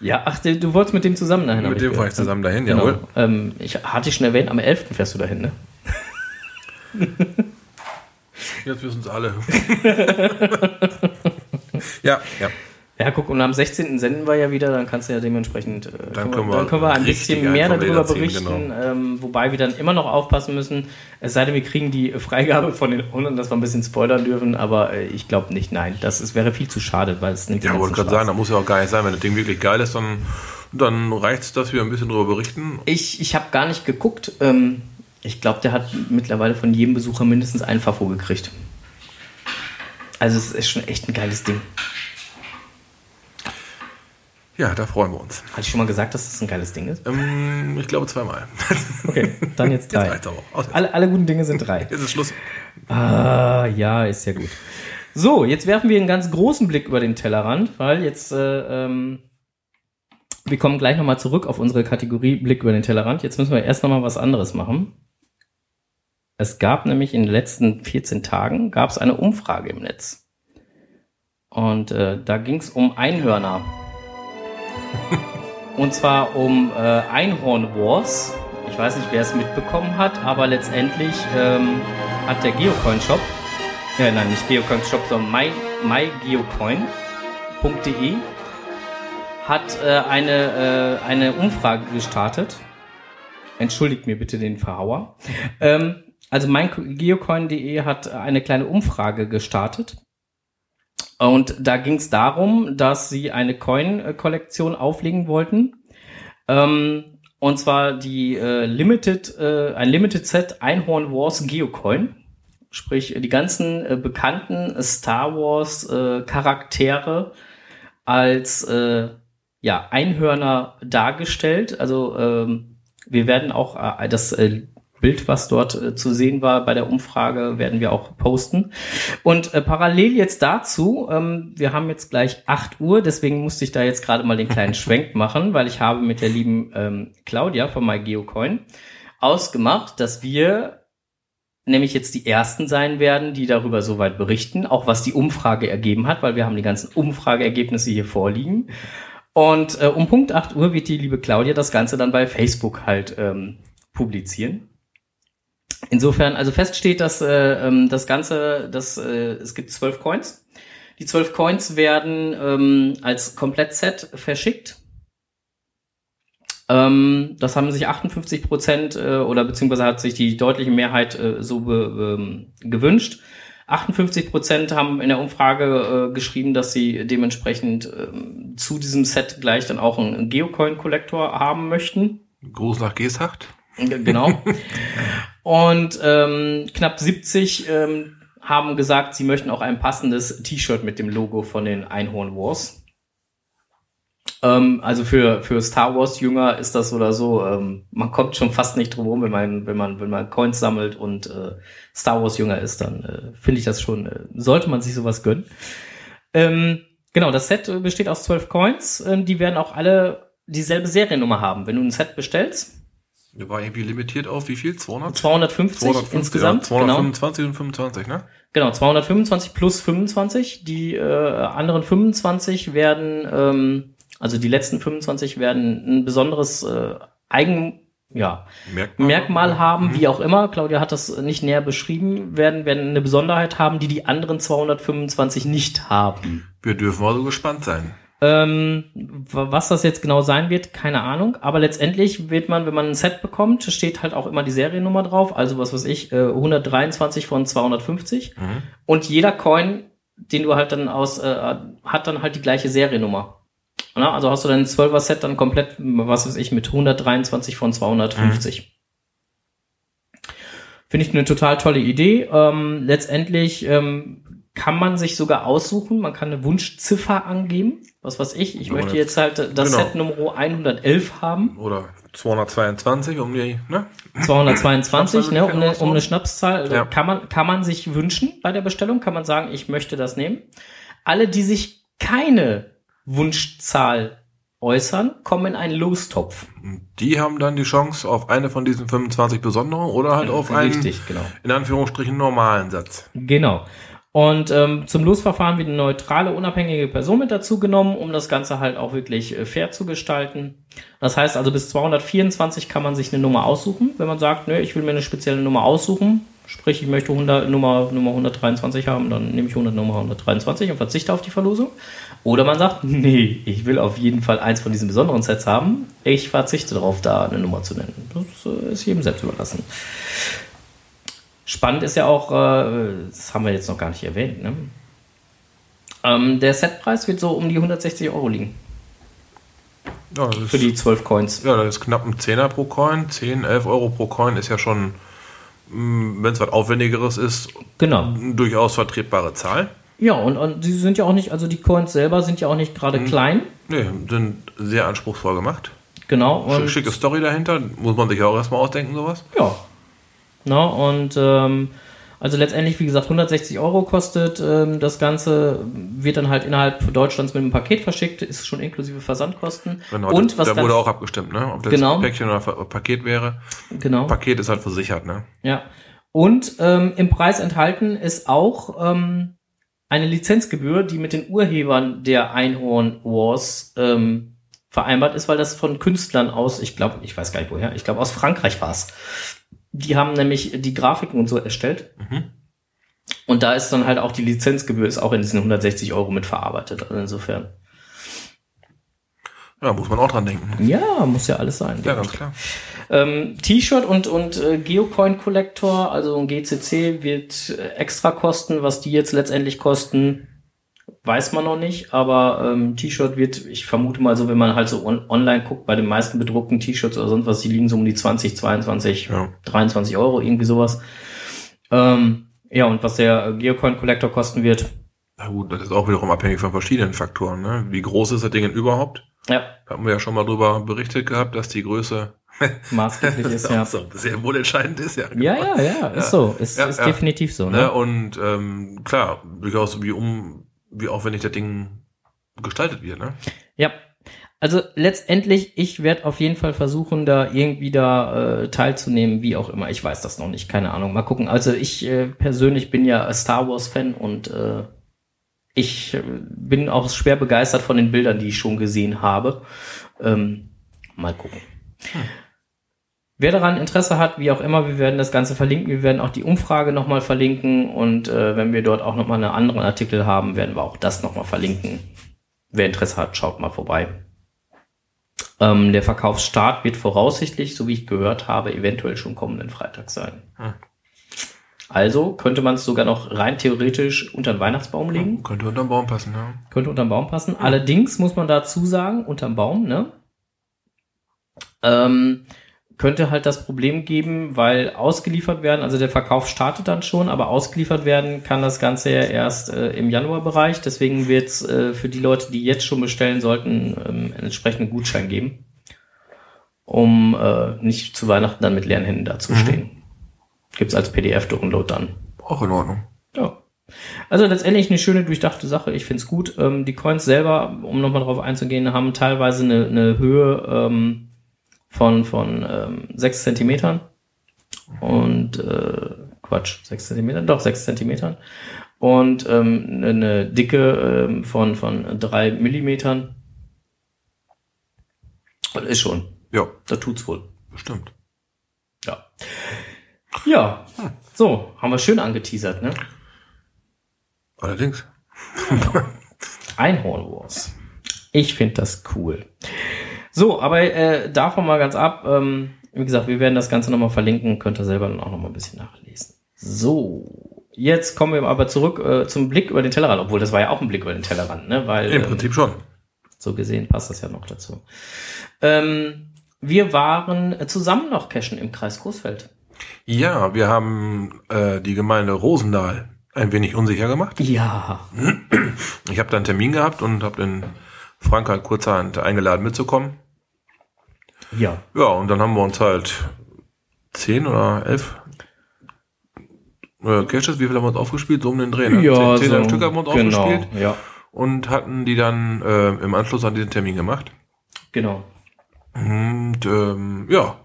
Ja, ach, du wolltest mit dem zusammen dahin. Mit dem fahre ich zusammen dahin, Genau. jawohl. Ähm, ich hatte ich schon erwähnt, am 11. fährst du dahin, ne? Jetzt wissen es alle. ja, ja. Ja, guck, und am 16. senden wir ja wieder, dann kannst du ja dementsprechend, äh, Dann können, wir, dann können wir ein bisschen mehr darüber ziehen, berichten, ähm, wobei wir dann immer noch aufpassen müssen, es sei denn, wir kriegen die Freigabe von den Hunden, dass wir ein bisschen spoilern dürfen, aber äh, ich glaube nicht, nein, das ist, wäre viel zu schade, weil es nimmt Ja, wollte gerade sagen, da muss ja auch gar nicht sein. Wenn das Ding wirklich geil ist, dann, dann reicht's, dass wir ein bisschen drüber berichten. Ich, ich habe gar nicht geguckt, ähm, ich glaube, der hat mittlerweile von jedem Besucher mindestens einen Fafo gekriegt. Also es ist schon echt ein geiles Ding. Ja, da freuen wir uns. Hatte ich schon mal gesagt, dass das ein geiles Ding ist? Ähm, ich glaube zweimal. Okay, dann jetzt Jetzt drei. aber. Aus. Alle, alle guten Dinge sind drei. Jetzt ist Schluss. Ah, ja, ist ja gut. So, jetzt werfen wir einen ganz großen Blick über den Tellerrand, weil jetzt, äh, ähm, wir kommen gleich nochmal zurück auf unsere Kategorie Blick über den Tellerrand. Jetzt müssen wir erst nochmal was anderes machen. Es gab nämlich in den letzten 14 Tagen gab es eine Umfrage im Netz. Und äh, da ging es um Einhörner. Und zwar um äh, Einhorn Wars. Ich weiß nicht, wer es mitbekommen hat, aber letztendlich ähm, hat der Geocoin Shop, äh, nein, nicht Geocoin Shop, sondern my, mygeocoin.de hat äh, eine, äh, eine Umfrage gestartet. Entschuldigt mir bitte den Verhauer. Ähm, also mygeocoin.de hat eine kleine Umfrage gestartet. Und da ging es darum, dass sie eine Coin-Kollektion auflegen wollten. Ähm, und zwar die äh, Limited, äh, ein Limited Set Einhorn Wars Geocoin. Sprich, die ganzen äh, bekannten Star Wars äh, Charaktere als äh, ja, Einhörner dargestellt. Also ähm, wir werden auch äh, das Bild, was dort äh, zu sehen war bei der Umfrage, werden wir auch posten. Und äh, parallel jetzt dazu, ähm, wir haben jetzt gleich 8 Uhr, deswegen musste ich da jetzt gerade mal den kleinen Schwenk machen, weil ich habe mit der lieben ähm, Claudia von MyGeocoin ausgemacht, dass wir nämlich jetzt die ersten sein werden, die darüber soweit berichten, auch was die Umfrage ergeben hat, weil wir haben die ganzen Umfrageergebnisse hier vorliegen. Und äh, um Punkt 8 Uhr wird die liebe Claudia das Ganze dann bei Facebook halt ähm, publizieren. Insofern, also feststeht, dass äh, ähm, das Ganze, dass äh, es gibt zwölf Coins. Die zwölf Coins werden ähm, als Komplettset verschickt. Ähm, das haben sich 58 Prozent äh, oder beziehungsweise hat sich die deutliche Mehrheit äh, so ähm, gewünscht. 58 Prozent haben in der Umfrage äh, geschrieben, dass sie dementsprechend ähm, zu diesem Set gleich dann auch einen Geocoin-Kollektor haben möchten. Gruß nach Geesthacht. Genau. Und ähm, knapp 70 ähm, haben gesagt, sie möchten auch ein passendes T-Shirt mit dem Logo von den Einhorn Wars. Ähm, also für, für Star Wars Jünger ist das oder so, ähm, man kommt schon fast nicht drum rum, wenn man, wenn man, wenn man Coins sammelt und äh, Star Wars Jünger ist, dann äh, finde ich das schon, äh, sollte man sich sowas gönnen. Ähm, genau, das Set äh, besteht aus zwölf Coins, ähm, die werden auch alle dieselbe Seriennummer haben. Wenn du ein Set bestellst, Der war irgendwie limitiert auf wie viel? 200? 250, insgesamt, Ja, genau. 225 und 25, ne? Genau, 225 plus 25. Die äh, anderen 25 werden, ähm, also die letzten 25 werden ein besonderes äh, Eigen, ja, Merkmal, Merkmal haben, Mhm. wie auch immer. Claudia hat das nicht näher beschrieben, werden, werden eine Besonderheit haben, die die anderen 225 nicht haben. Wir dürfen also gespannt sein. Ähm, wa- was das jetzt genau sein wird, keine Ahnung. Aber letztendlich wird man, wenn man ein Set bekommt, steht halt auch immer die Seriennummer drauf. Also was weiß ich, äh, 123 von 250. Mhm. Und jeder Coin, den du halt dann aus, äh, hat dann halt die gleiche Seriennummer. Na, also hast du dein 12er Set dann komplett, was weiß ich, mit 123 von 250. Finde ich eine total tolle Idee. Ähm, letztendlich ähm, kann man sich sogar aussuchen, man kann eine Wunschziffer angeben. Was weiß ich, ich möchte jetzt halt das genau. Set Nummer 111 haben. Oder 222, um die, ne? 222, ne, um eine, Schnapszahl um eine Schnapszahl. Also Ja. Kann, man, kann man sich wünschen bei der Bestellung, kann man sagen, ich möchte das nehmen. Alle, die sich keine Wunschzahl äußern, kommen in einen Lostopf. Die haben dann die Chance auf eine von diesen 25 besonderen oder halt auf einen, Richtig, genau. in Anführungsstrichen, normalen Satz. Genau. Und ähm, zum Losverfahren wird eine neutrale, unabhängige Person mit dazu genommen, um das Ganze halt auch wirklich äh, fair zu gestalten. Das heißt also, bis 224 kann man sich eine Nummer aussuchen. Wenn man sagt, nö, ich will mir eine spezielle Nummer aussuchen, Sprich, ich möchte 100, Nummer, Nummer 123 haben, dann nehme ich 100 Nummer 123 und verzichte auf die Verlosung. Oder man sagt, nee, ich will auf jeden Fall eins von diesen besonderen Sets haben. Ich verzichte darauf, da eine Nummer zu nennen. Das äh, ist jedem selbst überlassen. Spannend ist ja auch, äh, das haben wir jetzt noch gar nicht erwähnt, ne? ähm, der Setpreis wird so um die 160 Euro liegen. Ja, für die 12 Coins. Ja, das ist knapp ein Zehner pro Coin. 10, 11 Euro pro Coin ist ja schon Mm, wenn es was Aufwendigeres ist, genau. durchaus vertretbare Zahl. Ja, und, und die sind ja auch nicht, also die Coins selber sind ja auch nicht gerade mhm. klein. Nee, sind sehr anspruchsvoll gemacht. Genau. Schicke Story dahinter, muss man sich auch erstmal ausdenken, sowas. Ja. Na, und ähm, also letztendlich, wie gesagt, 160 Euro kostet ähm, das Ganze, wird dann halt innerhalb Deutschlands mit einem Paket verschickt, ist schon inklusive Versandkosten. Genau, und was da wurde auch abgestimmt, ne? Ob das genau. Päckchen oder Paket wäre. Genau. Paket ist halt versichert, ne? Ja. Und ähm, im Preis enthalten ist auch ähm, eine Lizenzgebühr, die mit den Urhebern der Einhorn Wars ähm, vereinbart ist, weil das von Künstlern aus, ich glaube, ich weiß gar nicht woher, ich glaube aus Frankreich war es. Die haben nämlich die Grafiken und so erstellt. Mhm. Und da ist dann halt auch die Lizenzgebühr ist auch in diesen 160 Euro mit verarbeitet. Also insofern. Ja, muss man auch dran denken. Ja, muss ja alles sein. Ja, ganz klar. Ähm, T-Shirt und, und äh, Geocoin Collector, also ein GCC, wird äh, extra kosten. Was die jetzt letztendlich kosten, weiß man noch nicht, aber ähm, T-Shirt wird, ich vermute mal so, wenn man halt so on online guckt, bei den meisten bedruckten T-Shirts oder sonst was, die liegen so um die 20, 22, ja. 23 Euro, irgendwie sowas. Ähm, ja, und was der Geocoin Collector kosten wird. Na gut, das ist auch wiederum abhängig von verschiedenen Faktoren. Ne? Wie groß ist das Ding überhaupt? Ja. Haben wir ja schon mal drüber berichtet gehabt, dass die Größe maßgeblich ist, ja. So sehr wohl entscheidend ist, ja. Ja, ja, ja, ist ja. so. Ist, ja, ist ja. definitiv so. Ne? ne? Und ähm, klar, durchaus wie um wie aufwendig das Ding gestaltet wird, ne? Ja. Also letztendlich, ich werde auf jeden Fall versuchen, da irgendwie da äh, teilzunehmen, wie auch immer. Ich weiß das noch nicht, keine Ahnung. Mal gucken. Also ich äh, persönlich bin ja Star Wars Fan und äh, ich äh, bin auch schwer begeistert von den Bildern, die ich schon gesehen habe. Ähm, mal gucken. Hm. Wer daran Interesse hat, wie auch immer, wir werden das Ganze verlinken. Wir werden auch die Umfrage nochmal verlinken und äh, wenn wir dort auch nochmal einen anderen Artikel haben, werden wir auch das nochmal verlinken. Wer Interesse hat, schaut mal vorbei. Ähm, der Verkaufsstart wird voraussichtlich, so wie ich gehört habe, eventuell schon kommenden Freitag sein. Hm. Also könnte man es sogar noch rein theoretisch unter den Weihnachtsbaum legen. Könnte unter den Baum passen, ja. Könnte unter den Baum passen. Allerdings muss man dazu sagen, unter dem Baum, ne? Ähm, könnte halt das Problem geben, weil ausgeliefert werden, also der Verkauf startet dann schon, aber ausgeliefert werden kann das Ganze ja erst äh, im Januarbereich. Deswegen wird es äh, für die Leute, die jetzt schon bestellen sollten, ähm, einen entsprechenden Gutschein geben, um äh, nicht zu Weihnachten dann mit leeren Händen dazustehen. Mhm. Gibt's als PDF-Download dann. Auch in Ordnung. Ja. Also letztendlich eine schöne durchdachte Sache. Ich find's gut. Ähm, die Coins selber, um nochmal drauf einzugehen, haben teilweise eine, eine Höhe ähm, von, von ähm, 6 Zentimetern und äh, Quatsch, 6 Zentimeter, doch 6 Zentimetern und ähm, eine Dicke ähm, von, von 3 Millimetern. Das ist schon. Ja. Da tut's wohl. Bestimmt. Ja. Ja. Hm. So, haben wir schön angeteasert, ne? Allerdings. Einhorn Wars. Ich finde das cool. So, aber äh, davon mal ganz ab. Ähm, wie gesagt, wir werden das Ganze nochmal verlinken, könnt ihr selber dann auch nochmal ein bisschen nachlesen. So, jetzt kommen wir aber zurück äh, zum Blick über den Tellerrand, obwohl das war ja auch ein Blick über den Tellerrand, ne? Weil, Im ähm, Prinzip schon. So gesehen passt das ja noch dazu. Ähm, wir waren zusammen noch cashen im Kreis Großfeld. Ja, wir haben äh, die Gemeinde Rosendahl ein wenig unsicher gemacht. Ja. Ich habe da einen Termin gehabt und habe den Frank halt kurzerhand eingeladen mitzukommen. Ja. Ja, und dann haben wir uns halt zehn oder elf äh, Caches, wie viel haben wir uns aufgespielt? So um den Dreh, ne? Ja, zehn, zehn so, Stück haben wir uns genau, aufgespielt. Ja. Und hatten die dann äh, im Anschluss an diesen Termin gemacht. Genau. Und ähm, ja,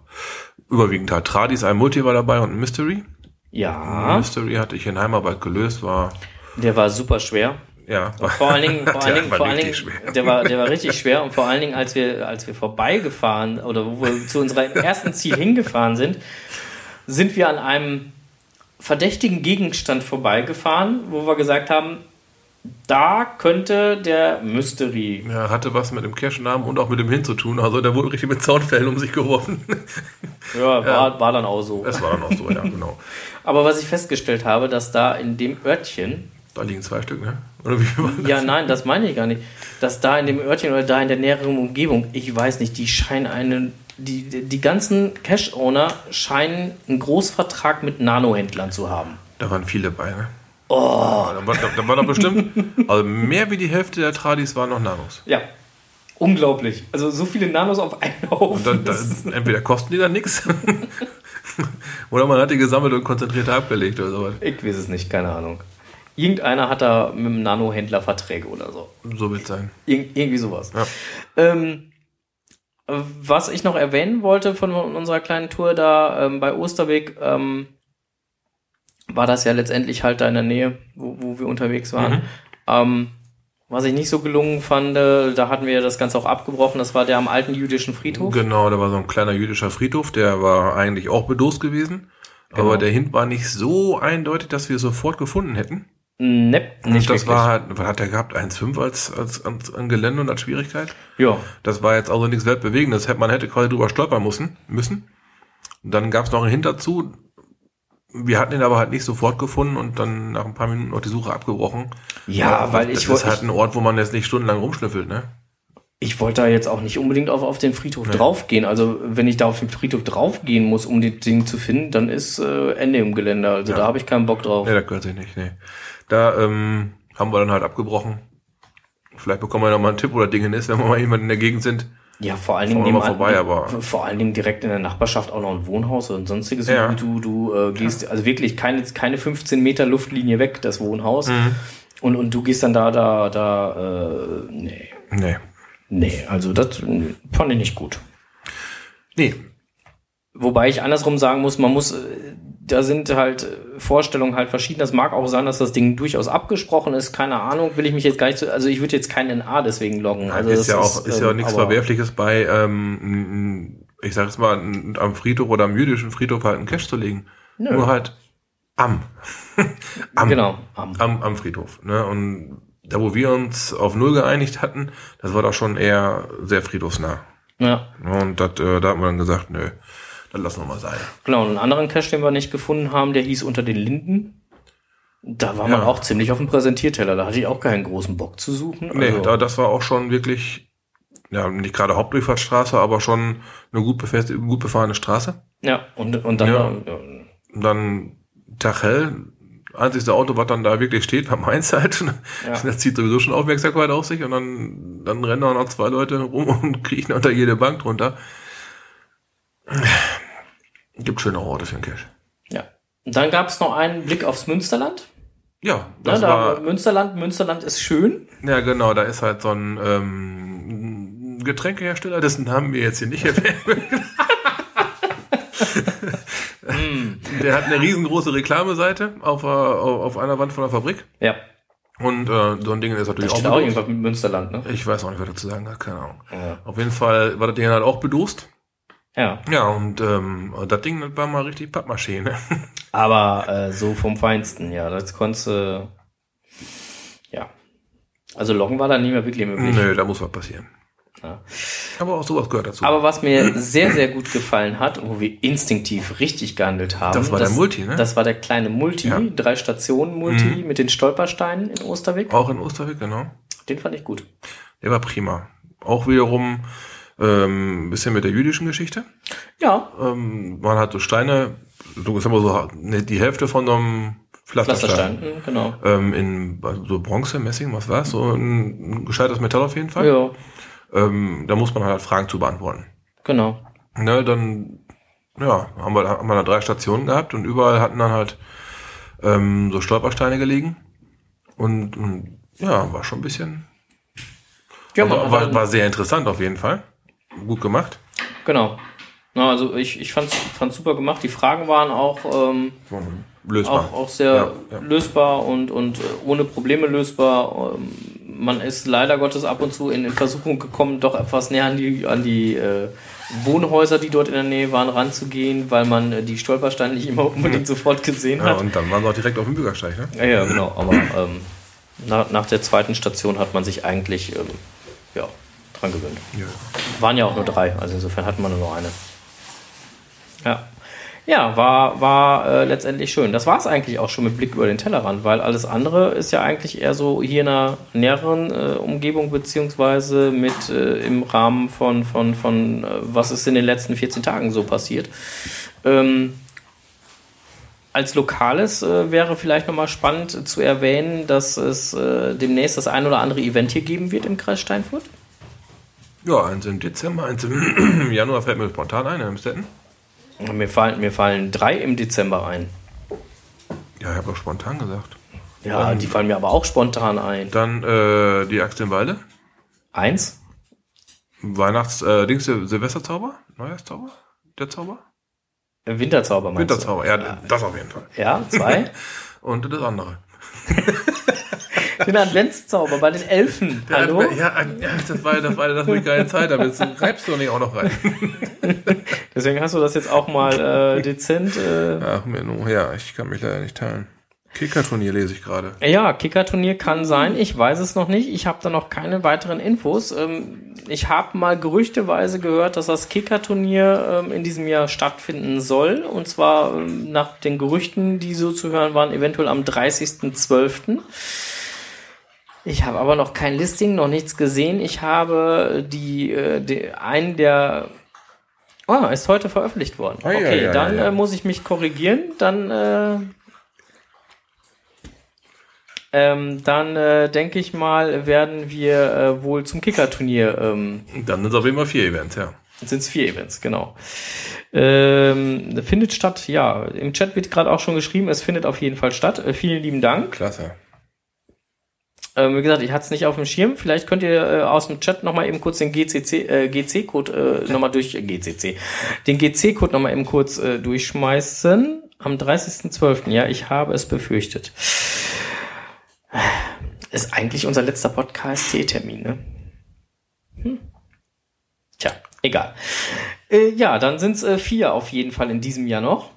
überwiegend halt Tradis, ein Multi war dabei und ein Mystery. Ja. Mystery hatte ich in Heimarbeit gelöst, war. Der war super schwer. Ja. vor allen Dingen, vor allen Dingen, vor allen Dingen, der war, der war richtig schwer und vor allen Dingen, als wir, als wir vorbeigefahren oder wo wir zu unserem ersten Ziel hingefahren sind, sind wir an einem verdächtigen Gegenstand vorbeigefahren, wo wir gesagt haben, da könnte der Mystery. Ja, hatte was mit dem Cash-Namen und auch mit dem Hin zu tun. Also der wurde richtig mit Zaunfällen um sich geworfen. Ja, war, ja. war dann auch so. Es war dann auch so, ja, genau. Aber was ich festgestellt habe, dass da in dem Örtchen. Da liegen zwei Stück, ne? Oder wie war das? Ja, nein, das meine ich gar nicht. Dass da in dem Örtchen oder da in der näheren Umgebung, ich weiß nicht, die scheinen einen. Die, die ganzen Cash-Owner scheinen einen Großvertrag mit Nano-Händlern zu haben. Da waren viele bei, ne? Oh. Da war, da war doch bestimmt, also mehr wie die Hälfte der Tradis waren noch Nanos. Ja. Unglaublich. Also so viele Nanos auf einen Haufen. Dann, dann, entweder kosten die dann nichts oder man hat die gesammelt und konzentriert abgelegt oder sowas. Ich weiß es nicht, keine Ahnung. Irgendeiner hat da mit einem Nano-Händler Verträge oder so. So wird es sein. Ir irgendwie sowas. Ja. Ähm, was ich noch erwähnen wollte von unserer kleinen Tour da ähm, bei Osterweg, ähm, war das ja letztendlich halt da in der Nähe, wo, wo wir unterwegs waren. Mhm. Ähm, was ich nicht so gelungen fand, äh, da hatten wir das Ganze auch abgebrochen, das war der am alten jüdischen Friedhof. Genau, da war so ein kleiner jüdischer Friedhof, der war eigentlich auch bedost gewesen. Genau. Aber der Hint war nicht so eindeutig, dass wir es sofort gefunden hätten. Nepp, nicht und das wirklich. war halt, was hat der gehabt? 1,5 als, als, als, an Gelände und als Schwierigkeit? Ja. Das war jetzt also nichts Weltbewegendes. Man hätte quasi drüber stolpern müssen. müssen. Und dann gab es noch einen Hint dazu, wir hatten ihn aber halt nicht sofort gefunden und dann nach ein paar Minuten noch die Suche abgebrochen. Ja, ja weil ich wollte. Das ist halt ein Ort, wo man jetzt nicht stundenlang rumschnüffelt, ne? Ich wollte da jetzt auch nicht unbedingt auf, auf den Friedhof nee. draufgehen. Also wenn ich da auf den Friedhof draufgehen muss, um das Ding zu finden, dann ist äh, Ende im Gelände. Also ja. da habe ich keinen Bock drauf. Nee, da gehört sich nicht, nee. Da ähm, haben wir dann halt abgebrochen. Vielleicht bekommen wir noch mal einen Tipp oder Dinge ist, wenn wir mal jemand in der Gegend sind. Ja, vor allen Dingen nebenan, vorbei, aber vor allen Dingen direkt in der Nachbarschaft auch noch ein Wohnhaus und sonstiges. Ja. Du, du äh, gehst ja. also wirklich keine, keine 15 Meter Luftlinie weg, das Wohnhaus. Mhm. Und, und du gehst dann da, da, da, äh, nee. Nee. Nee, also das fand ich nicht gut. Nee. Wobei ich andersrum sagen muss, man muss, äh, da sind halt Vorstellungen halt verschieden. Das mag auch sein, dass das Ding durchaus abgesprochen ist. Keine Ahnung, will ich mich jetzt gar nicht so, also ich würde jetzt keinen NA deswegen loggen. Also ist ja auch, ist, ja auch nichts Verwerfliches bei, ähm, ich sag jetzt mal, am Friedhof oder am jüdischen Friedhof halt einen Cash zu legen. Nö. Nur halt am. am genau, am. am. Am Friedhof. Ne? Und da, wo wir uns auf Null geeinigt hatten, das war doch schon eher sehr friedhofsnah. Ja. Und dat, äh, da hat man dann gesagt, nö dann lassen wir mal sein. Genau, einen anderen Cache, den wir nicht gefunden haben, der hieß Unter den Linden. Da war man auch ziemlich auf dem Präsentierteller. Da hatte ich auch keinen großen Bock zu suchen. Nee, also da, das war auch schon wirklich, ja, nicht gerade Hauptdurchfahrtsstraße, aber schon eine gut, gut befahrene Straße. Ja, und, und dann, ja, ja. dann Tachel, einzigste Auto, was dann da wirklich steht, war meins halt. Ja. Das zieht sowieso schon Aufmerksamkeit auf sich und dann, dann rennen da noch zwei Leute rum und kriechen unter jede Bank drunter. Gibt schöne Orte für den Cash. Ja. Und dann gab es noch einen Blick aufs Münsterland. Ja, das ja, da war Münsterland. Münsterland ist schön. Ja, genau. Da ist halt so ein ähm, Getränkehersteller, dessen haben wir jetzt hier nicht erwähnt. Hm. Der hat eine riesengroße Reklameseite auf, auf einer Wand von der Fabrik. Ja. Und äh, so ein Ding ist natürlich da steht auch, auch irgendwas mit Münsterland, ne? Ich weiß auch nicht, was dazu sagen keine Ahnung. Ja. Auf jeden Fall war das Ding halt auch bedost. Ja. Ja, und ähm, das Ding das war mal richtig Pappmaché, ne? Aber äh, so vom Feinsten, ja. Das konntest du. Ja. Also Loggen war da nicht mehr wirklich möglich. Nö, da muss was passieren. Ja. Aber auch sowas gehört dazu. Aber was mir sehr, sehr gut gefallen hat, wo wir instinktiv richtig gehandelt haben. Das war das, der Multi, ne? Das war der kleine Multi, ja. drei Stationen Multi mhm. mit den Stolpersteinen in Osterweg. Auch in Osterweg, genau. Den fand ich gut. Der war prima. Auch wiederum ähm, ein bisschen mit der jüdischen Geschichte. Ja. Ähm, man hat so Steine, so ist aber so ne, die Hälfte von so einem Pflasterstein. Pflasterstein, mhm, genau. Ähm, in so Bronze, Messing, was war's? So ein, ein gescheites Metall auf jeden Fall. Ja. Ähm, da muss man halt Fragen zu beantworten. Genau. Ne, dann ja, haben wir, haben wir da drei Stationen gehabt und überall hatten dann halt ähm, so Stolpersteine gelegen. Und, und ja, war schon ein bisschen. Ja, war, war, war sehr interessant auf jeden Fall gut gemacht. Genau. Na, also ich, ich fand es super gemacht. Die Fragen waren auch, ähm, lösbar. auch, auch sehr ja, ja. lösbar und, und äh, ohne Probleme lösbar. Ähm, man ist leider Gottes ab und zu in, in Versuchung gekommen, doch etwas näher an die, an die äh, Wohnhäuser, die dort in der Nähe waren, ranzugehen, weil man äh, die Stolpersteine nicht immer unbedingt sofort gesehen Ja, hat. und dann waren sie auch direkt auf dem Bürgersteig, ne? Ja, ja, genau. Aber ähm, nach, nach der zweiten Station hat man sich eigentlich ähm, ja, dran gewöhnt. Ja. Waren ja auch nur drei, also insofern hatten wir nur noch eine. Ja. Ja, war, war äh, letztendlich schön. Das war es eigentlich auch schon mit Blick über den Tellerrand, weil alles andere ist ja eigentlich eher so hier in einer näheren äh, Umgebung, beziehungsweise mit äh, im Rahmen von, von, von äh, was ist in den letzten 14 Tagen so passiert. Ähm, als Lokales äh, wäre vielleicht nochmal spannend zu erwähnen, dass es äh, demnächst das ein oder andere Event hier geben wird im Kreis Steinfurt. Ja, eins im Dezember, eins im Januar fällt mir spontan ein, in Amstetten. Mir fallen, mir fallen drei im Dezember ein. Ja, ich habe auch spontan gesagt. Ja, die fallen mir aber auch spontan ein. Dann äh, die Axt im Walde. Eins? Weihnachts, äh, Dings, Silvesterzauber? Neujahrszauber? Der Zauber? Winterzauber meinst Winterzauber, ja, das auf jeden Fall. du? Ja, zwei. Und das andere. Den Adventszauber bei den Elfen. Hallo? Ja, ja, das war das, war das wo ich keine Zeit habe. Jetzt reibst du nicht auch noch rein. Deswegen hast du das jetzt auch mal äh, dezent. Äh, Ach, mir nur, ja, ich kann mich leider nicht teilen. Kickerturnier lese ich gerade. Ja, Kickerturnier kann sein. Ich weiß es noch nicht. Ich habe da noch keine weiteren Infos. Ähm, ich habe mal gerüchteweise gehört, dass das Kickerturnier ähm, in diesem Jahr stattfinden soll. Und zwar ähm, nach den Gerüchten, die so zu hören waren, eventuell am 30.12. Ich habe aber noch kein Listing, noch nichts gesehen. Ich habe die, äh, die einen der Ah, ist heute veröffentlicht worden. Ah, ja, okay, ja, dann ja, ja. Äh, muss ich mich korrigieren. Dann äh, ähm, dann äh, denke ich mal, werden wir äh, wohl zum Kickerturnier, ähm, Dann sind es auf jeden Fall vier Events, ja. sind es vier Events, genau. Ähm, findet statt, ja. Im Chat wird gerade auch schon geschrieben, es findet auf jeden Fall statt. Äh, vielen lieben Dank. Klasse. Ähm, wie gesagt, ich hatte es nicht auf dem Schirm. Vielleicht könnt ihr äh, aus dem Chat nochmal eben kurz den GCC, äh, GC-Code äh, nochmal durch, äh, GCC, den GC-Code nochmal eben kurz äh, durchschmeißen. Am 30.12. Ja, ich habe es befürchtet. Ist eigentlich unser letzter Podcast-T-Termin, ne? Hm. Tja, egal. Äh, ja, dann sind es äh, vier auf jeden Fall in diesem Jahr noch.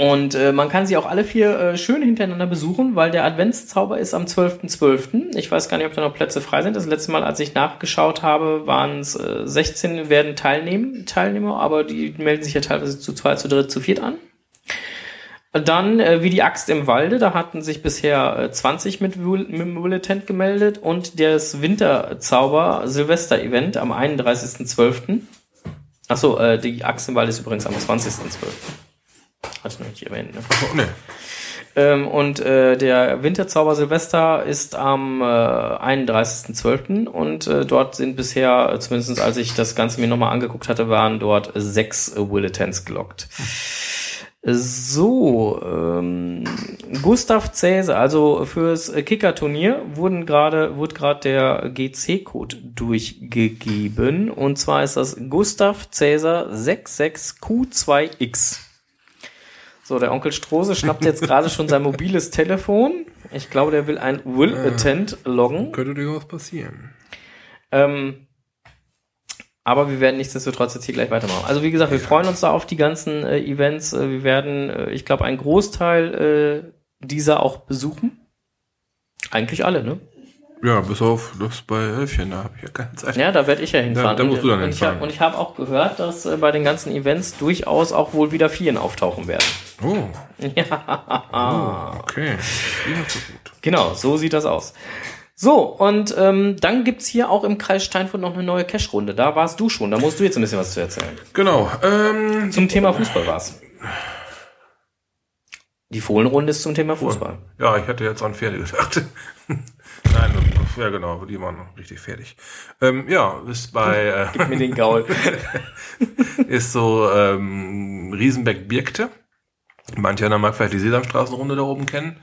Und äh, man kann sie auch alle vier äh, schön hintereinander besuchen, weil der Adventszauber ist am 12.12. Ich weiß gar nicht, ob da noch Plätze frei sind. Das letzte Mal, als ich nachgeschaut habe, waren es äh, 16 werden teilnehmen, Teilnehmer, aber die melden sich ja teilweise zu zwei, zu dritt, zu viert an. Dann, äh, wie die Axt im Walde, da hatten sich bisher äh, 20 mit, mit Bulletin gemeldet und das Winterzauber Silvester-Event am 31.12. Achso, äh, die Axt im Walde ist übrigens am 20.12. Hatte ich noch nicht erwähnt, ne? Nee. Ähm, und äh, der Winterzauber Silvester ist am äh, 31.12. und äh, dort sind bisher, äh, zumindest als ich das Ganze mir nochmal angeguckt hatte, waren dort sechs äh, gelockt. So, ähm, Gustav Cäsar, also fürs Kicker-Turnier wurden gerade, wurde gerade der GC-Code durchgegeben. Und zwar ist das Gustav Cäsar 66Q2X. So, der Onkel Strose schnappt jetzt gerade schon sein mobiles Telefon. Ich glaube, der will ein Will Attend loggen. Könnte durchaus passieren. Ähm, aber wir werden nichtsdestotrotz jetzt hier gleich weitermachen. Also wie gesagt, wir freuen uns da auf die ganzen äh, Events. Äh, wir werden, äh, ich glaube, einen Großteil äh, dieser auch besuchen. Eigentlich alle, ne? Ja, bis auf das bei Elfchen, da habe ich ja keine Zeit. Ja, da werde ich ja hinfahren. Da- da musst du dann und, ich hinfahren. hab, und ich habe auch gehört, dass äh, bei den ganzen Events durchaus auch wohl wieder Vieren auftauchen werden. Oh, Ja. okay. Ja, so gut. Genau, so sieht das aus. So, und ähm, dann gibt's hier auch im Kreis Steinfurt noch eine neue Cash-Runde. Da warst du schon, da musst du jetzt ein bisschen was zu erzählen. Genau. Ähm, Zum Thema Fußball war's. Die Fohlenrunde ist zum Thema Fußball. ja, ich hatte jetzt an Pferde gedacht. Nein, ja genau, die waren richtig fertig. Ähm, ja, ist bei äh, Gib mir den Gaul. ist so ähm, Riesenbeck-Birkte. Manche einer mag vielleicht die Sesamstraßenrunde da oben kennen.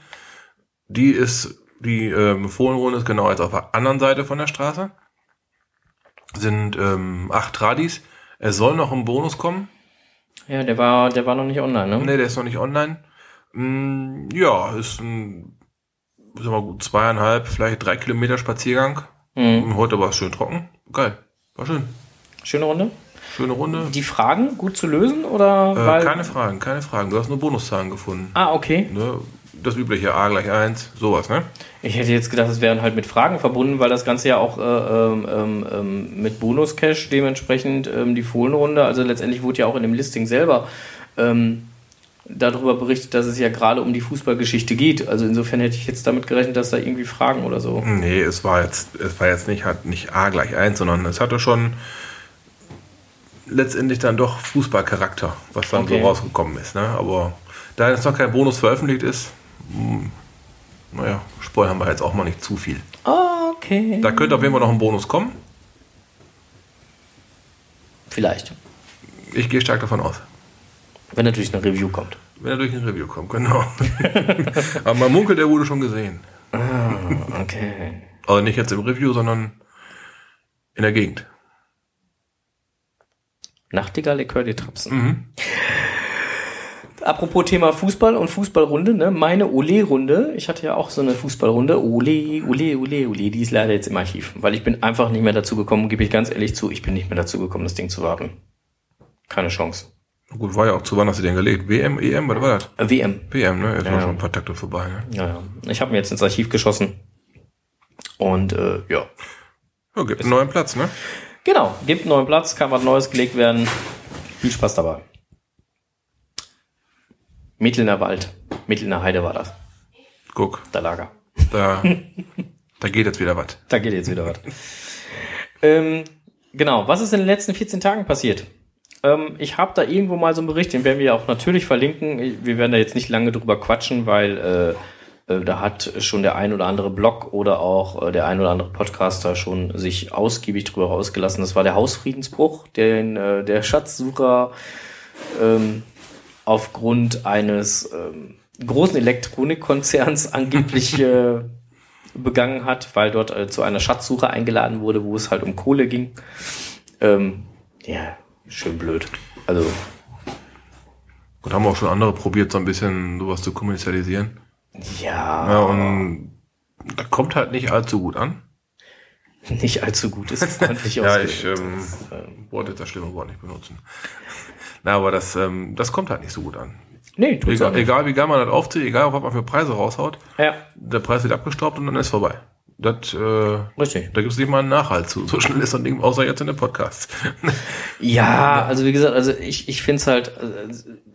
Die ist, die ähm, Fohlenrunde ist genau jetzt auf der anderen Seite von der Straße. Sind ähm, acht Tradis. Es soll noch ein Bonus kommen. Ja, der war, der war noch nicht online, ne? Ne, der ist noch nicht online. Mm, ja, ist ein, sag mal gut, zweieinhalb, vielleicht drei Kilometer Spaziergang. Mhm. Heute war es schön trocken. Geil. War schön. Schöne Runde. Schöne Runde. Die Fragen gut zu lösen oder? Äh, keine Fragen, keine Fragen. Du hast nur Bonuszahlen gefunden. ah, okay. Ne? Das übliche A gleich 1, sowas, ne? Ich hätte jetzt gedacht, es wären halt mit Fragen verbunden, weil das Ganze ja auch äh, ähm, ähm, ähm, mit Bonus-Cash dementsprechend ähm, die Fohlenrunde, also letztendlich wurde ja auch in dem Listing selber ähm, darüber berichtet, dass es ja gerade um die Fußballgeschichte geht. Also insofern hätte ich jetzt damit gerechnet, dass da irgendwie Fragen oder so. Nee, es war jetzt, es war jetzt nicht, hat nicht A gleich 1, sondern es hatte schon letztendlich dann doch Fußballcharakter, was dann Okay. so rausgekommen ist. Ne? Aber da jetzt noch kein Bonus veröffentlicht ist, hm, naja, spoilern wir jetzt auch mal nicht zu viel. Okay. Da könnte auf jeden Fall noch ein Bonus kommen. Vielleicht. Ich gehe stark davon aus. Wenn natürlich eine Review kommt. Wenn er durch ein Review kommt, genau. Aber man munkelt, er wurde schon gesehen. Okay. Also nicht jetzt im Review, sondern in der Gegend. Nachtigall, ich höre die Trapsen. Mhm. Apropos Thema Fußball und Fußballrunde, ne? Meine Ole-Runde, ich hatte ja auch so eine Fußballrunde, Ole, Ole, Ole, Ole, die ist leider jetzt im Archiv, weil ich bin einfach nicht mehr dazu gekommen, gebe ich ganz ehrlich zu, ich bin nicht mehr dazu gekommen, das Ding zu warten. Keine Chance. Gut, war ja auch zu wann hast du den gelegt? WM, EM, was war das? Äh, WM. WM, ne? Jetzt Ja. war schon ein paar Takte vorbei, ne? Ja, ja. Ich habe mir jetzt ins Archiv geschossen. Und äh, ja. Ja, gibt einen neuen Platz, ne? Genau, gibt einen neuen Platz, kann was Neues gelegt werden. Viel Spaß dabei. Mittelner Wald, Mittelner Heide war das, Guck, der Lager. da, da geht jetzt wieder was. Da geht jetzt wieder was. ähm, genau, was ist in den letzten 14 Tagen passiert? Ähm, ich habe da irgendwo mal so einen Bericht, den werden wir auch natürlich verlinken. Wir werden da jetzt nicht lange drüber quatschen, weil äh, äh, da hat schon der ein oder andere Blog oder auch äh, der ein oder andere Podcaster schon sich ausgiebig drüber rausgelassen. Das war der Hausfriedensbruch, den äh, der Schatzsucher ähm, aufgrund eines ähm, großen Elektronikkonzerns angeblich äh, begangen hat, weil dort äh, zu einer Schatzsuche eingeladen wurde, wo es halt um Kohle ging. Ähm, ja, schön blöd. Also, Und haben auch schon andere probiert, so ein bisschen sowas zu kommerzialisieren. ja, Ja, und da kommt halt nicht allzu gut an. nicht allzu gut ist freundlich Ja, ich ähm, wollte jetzt das schlimme Wort nicht benutzen. Na, aber das, ähm, das kommt halt nicht so gut an. nee, tut's Egal, nicht. egal wie geil man das aufzieht, egal was man für Preise raushaut, Ja, der Preis wird abgestaubt und dann ist vorbei. Das, äh, richtig. da gibt es nicht mal einen Nachhalt zu. So schnell ist so ein Ding, außer jetzt in den Podcasts. Ja, also wie gesagt, also ich, ich finde es halt, äh,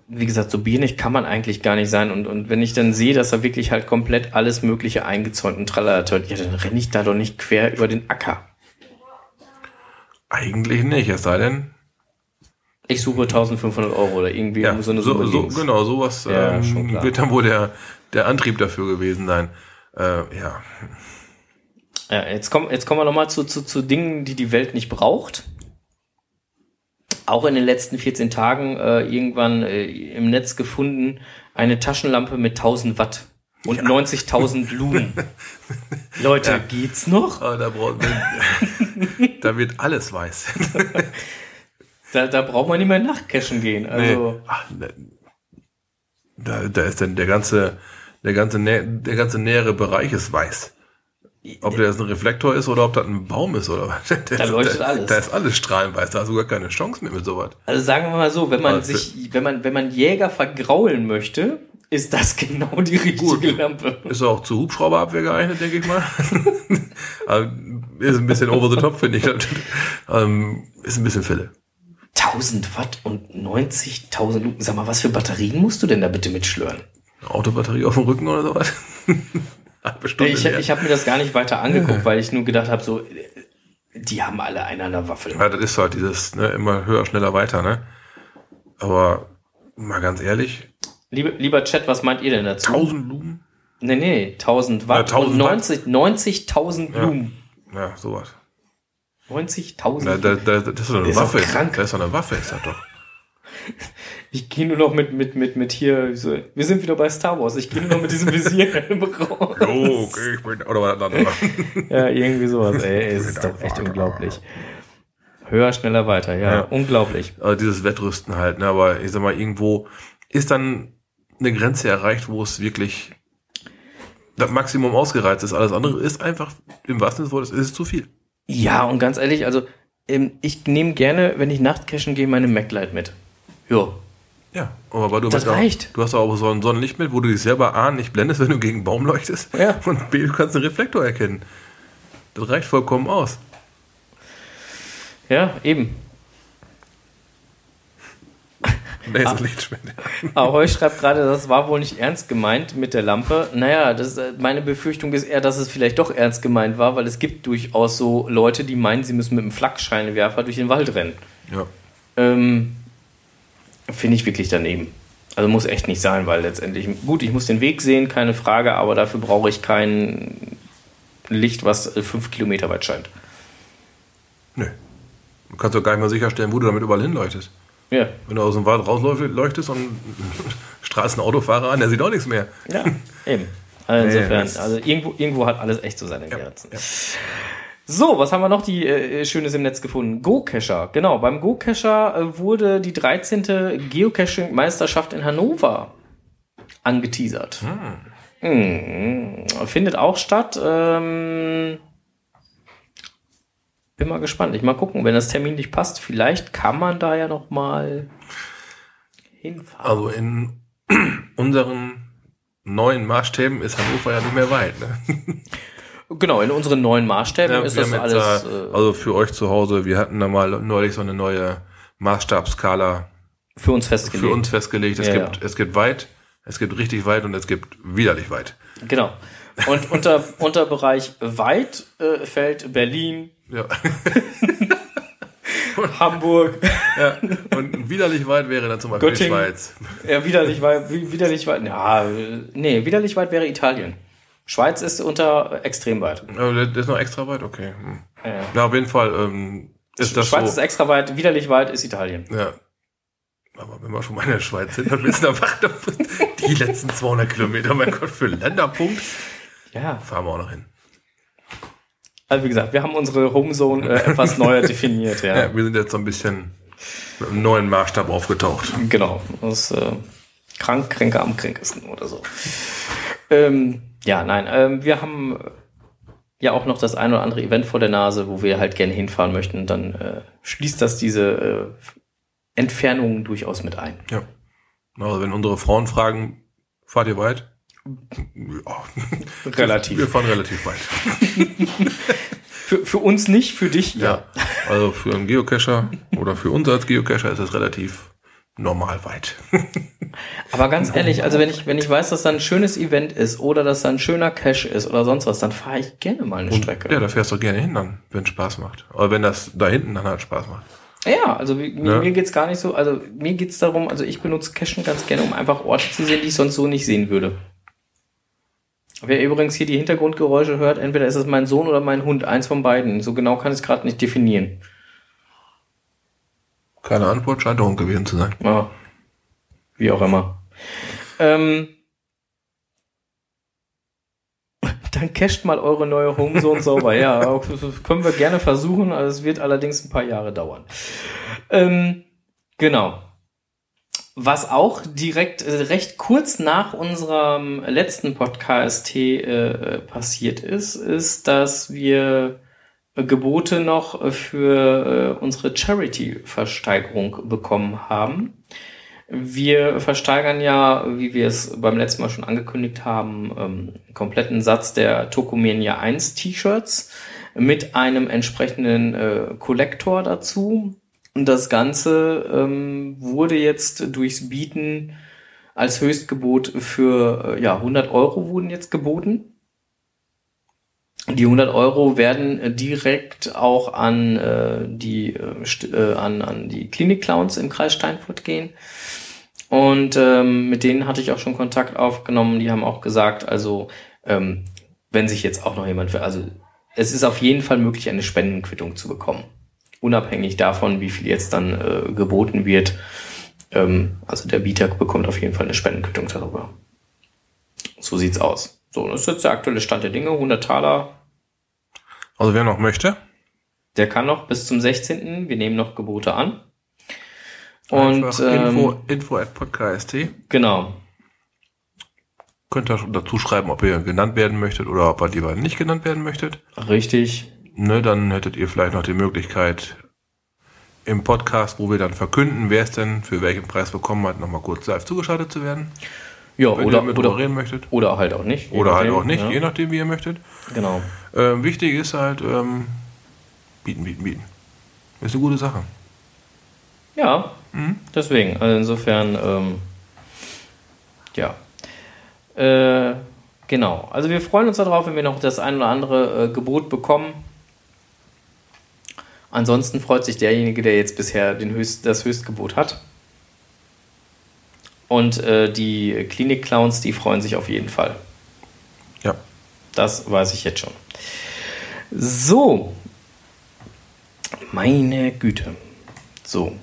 wie gesagt, so bierig kann man eigentlich gar nicht sein. Und, und wenn ich dann sehe, dass da wirklich halt komplett alles Mögliche eingezäunt und tralala, ja, dann renne ich da doch nicht quer über den Acker. Eigentlich nicht, es sei denn, Ich suche 1500 Euro oder irgendwie ja, so eine so, Summe so, links. genau, sowas Ja, ähm, wird dann wohl der, der Antrieb dafür gewesen sein. Äh, ja, Ja, jetzt kommen, jetzt kommen wir nochmal zu, zu, zu Dingen, die die Welt nicht braucht. Auch in den letzten 14 Tagen äh, irgendwann äh, im Netz gefunden, eine Taschenlampe mit 1000 Watt und 90.000 Lumen. Leute, geht's noch? aber da, braucht, da wird alles weiß. Da, da braucht man nicht mehr nachcashen gehen. Also, Nee. Ach, ne- da, da ist dann der ganze, der ganze, der ganze nähere Bereich ist weiß. Ob der jetzt ein Reflektor ist oder ob das ein Baum ist oder was. Da leuchtet da, alles. Da ist alles strahlenweiß. Da hast du gar keine Chance mehr mit sowas. also sagen wir mal so, wenn man Also- sich, wenn man, wenn man Jäger vergraulen möchte, ist das genau die richtige Gut. Lampe. Ist auch zu Hubschrauberabwehr geeignet, denke ich mal. Aber ist ein bisschen over the top, finde ich. ähm, ist ein bisschen Fille. 1000 Watt und 90.000 Lumen. Sag mal, was für Batterien musst du denn da bitte mitschlören? Autobatterie auf dem Rücken oder sowas? Halbe Stunde Ich, ich habe mir das gar nicht weiter angeguckt, weil ich nur gedacht habe, so, die haben alle eine an der Waffel. Ja, das ist halt dieses, ne, immer höher, schneller, weiter, ne? Aber mal ganz ehrlich, Liebe, lieber Chat, was meint ihr denn dazu? 1000 Lumen? Nee, nee, 1000 Watt Ja, 1000 und Watt. 90 90.000 Ja. Lumen. Ja, sowas. 90.000 Da, da, da, das ist doch eine Waffe. krank. Das ist doch eine Waffe, ist das doch. Ich gehe nur noch mit, mit, mit, mit hier, so, wir sind wieder bei Star Wars, ich gehe nur noch mit diesem Visierhelm raus. Oh, okay, ich bin, oder was anderes. Ja, irgendwie sowas, ey, es ist doch echt unglaublich. Höher, schneller, weiter, ja, Ja. unglaublich. Also dieses Wettrüsten halt, ne? Aber ich sag mal, irgendwo ist dann eine Grenze erreicht, wo es wirklich das Maximum ausgereizt ist. Alles andere ist einfach, im wahrsten Sinne des Wortes, ist es zu viel. Ja, und ganz ehrlich, also ähm, ich nehme gerne, wenn ich Nachtcachen gehe, meine MacLight mit. Ja. Ja, aber du, Das reicht. Auch, du hast auch so ein Sonnenlicht mit, wo du dich selber A nicht blendest, wenn du gegen einen Baum leuchtest. Ja. Und B, du kannst den Reflektor erkennen. Das reicht vollkommen aus. Ja, eben. Laserlichtspende. Ahoy schreibt gerade, das war wohl nicht ernst gemeint mit der Lampe. Naja, das, äh, meine Befürchtung ist eher, dass es vielleicht doch ernst gemeint war, weil es gibt durchaus so Leute, die meinen, sie müssen mit einem Flakscheinwerfer durch den Wald rennen. Ja. Ähm, Finde ich wirklich daneben. Also muss echt nicht sein, weil letztendlich, gut, ich muss den Weg sehen, keine Frage, aber dafür brauche ich kein Licht, was äh, fünf Kilometer weit scheint. Nö. Du kannst doch gar nicht mal sicherstellen, wo du damit überall hinleuchtest. Ja, Wenn du aus dem Wald rausleuchtest und strahlst einen Autofahrer an, der sieht auch nichts mehr. ja, eben. Also insofern, also irgendwo, irgendwo hat alles echt so seine Grenzen. So, was haben wir noch die äh, Schönes im Netz gefunden? Go-Cacher. Genau, beim Go-Cacher äh, wurde die 13. Geocaching-Meisterschaft in Hannover angeteasert. Hm. Findet auch statt. Ähm, bin mal gespannt. Ich mal gucken, wenn das Termin nicht passt, vielleicht kann man da ja noch mal hinfahren. Also in unseren neuen Maßstäben ist Hannover ja nicht mehr weit. Ne? Genau, in unseren neuen Maßstäben Ja, ist das haben jetzt, alles. äh, also für euch zu Hause, wir hatten da mal neulich so eine neue Maßstabsskala für uns festgelegt. für uns festgelegt. Es, Ja, gibt, ja. es gibt weit, es gibt richtig weit und es gibt widerlich weit. Genau. Und unter, unter Bereich weit äh, fällt Berlin, Ja. Hamburg, ja. Und widerlich weit wäre dann zum Beispiel die Göttingen. Schweiz. ja, widerlich weit, wi- widerlich weit, ja, äh, nee, widerlich weit wäre Italien. Schweiz ist unter extrem weit. Das ist noch extra weit, okay. Hm. Ja. Ja, auf jeden Fall ähm, ist das Schweiz so. ist extra weit, widerlich weit ist Italien. Ja. Aber wenn wir schon mal in der Schweiz sind, dann wissen wir einfach, die letzten 200 Kilometer, mein Gott, für Länderpunkt, Ja, fahren wir auch noch hin. also wie gesagt, wir haben unsere Homezone äh, etwas neuer definiert, ja. Ja, wir sind jetzt so ein bisschen mit einem neuen Maßstab aufgetaucht. Genau, das äh, krank, kränker am kränkesten oder so. Ähm, ja, nein, ähm, wir haben äh, ja auch noch das ein oder andere Event vor der Nase, wo wir halt gerne hinfahren möchten. Dann äh, schließt das diese äh, Entfernungen durchaus mit ein. Ja. Also wenn unsere Frauen fragen, fahrt ihr weit? Ja. Relativ. Wir fahren relativ weit. Für, für uns nicht, für dich ja. Also für einen Geocacher oder für uns als Geocacher ist es relativ normal weit. Aber ganz ehrlich, also wenn ich, wenn ich weiß, dass da ein schönes Event ist oder dass da ein schöner Cache ist oder sonst was, dann fahre ich gerne mal eine Strecke. Ja, da fährst du gerne hin dann, wenn es Spaß macht. Aber wenn das da hinten dann halt Spaß macht. Ja, also wie- mir, Ne? mir geht's gar nicht so, also mir geht's darum, also ich benutze Cachen ganz gerne, um einfach Orte zu sehen, die ich sonst so nicht sehen würde. Wer übrigens hier die Hintergrundgeräusche hört, entweder ist es mein Sohn oder mein Hund, eins von beiden. So genau kann ich es gerade nicht definieren. Keine Antwort, scheint Hund gewesen zu sein. Ja. Wie auch immer. Ähm, dann casht mal eure neue Homezone sauber. Ja, auch das das können wir gerne versuchen. Also es wird allerdings ein paar Jahre dauern. Ähm, genau. Was auch direkt äh, recht kurz nach unserem letzten Podcast äh, passiert ist, ist, dass wir äh, Gebote noch äh, für äh, unsere Charity-Versteigerung bekommen haben. Wir versteigern ja, wie wir es beim letzten Mal schon angekündigt haben, ähm, kompletten Satz der Tokomania 1 T-Shirts mit einem entsprechenden äh, Kollektor dazu. Und das Ganze ähm, wurde jetzt durchs Bieten als Höchstgebot für äh, ja, 100 Euro wurden jetzt geboten. Die 100 Euro werden äh, direkt auch an äh, die äh, äh, an, an die Klinik-Clowns im Kreis Steinfurt gehen. Und ähm, mit denen hatte ich auch schon Kontakt aufgenommen. Die haben auch gesagt, also ähm, wenn sich jetzt auch noch jemand für, also es ist auf jeden Fall möglich, eine Spendenquittung zu bekommen. Unabhängig davon, wie viel jetzt dann äh, geboten wird. Ähm, also der Bieter bekommt auf jeden Fall eine Spendenquittung darüber. So sieht's aus. So, das ist jetzt der aktuelle Stand der Dinge. 100 Taler. Also wer noch möchte, Der kann noch bis zum 16. Wir nehmen noch Gebote an. Und einfach ähm, info, info at podcast. genau. Könnt ihr dazu schreiben, ob ihr genannt werden möchtet oder ob ihr lieber nicht genannt werden möchtet. Richtig. Ne, dann hättet ihr vielleicht noch die Möglichkeit, im Podcast, wo wir dann verkünden, wer es denn für welchen Preis bekommen hat, nochmal kurz live zugeschaltet zu werden. Ja, Wenn oder, ihr mit oder, reden möchtet. oder halt auch nicht. Oder halt nachdem, auch nicht, ja. je nachdem, wie ihr möchtet. Genau. Ähm, wichtig ist halt, ähm, bieten, bieten, bieten. Ist eine gute Sache. Ja, Mhm. deswegen. Also insofern, ähm, ja. Äh, genau. Also wir freuen uns darauf, wenn wir noch das ein oder andere äh, Gebot bekommen. Ansonsten freut sich derjenige, der jetzt bisher den Höchst, das Höchstgebot hat. Und äh, die Klinik-Clowns, die freuen sich auf jeden Fall. Ja. Das weiß ich jetzt schon. So. Meine Güte. So.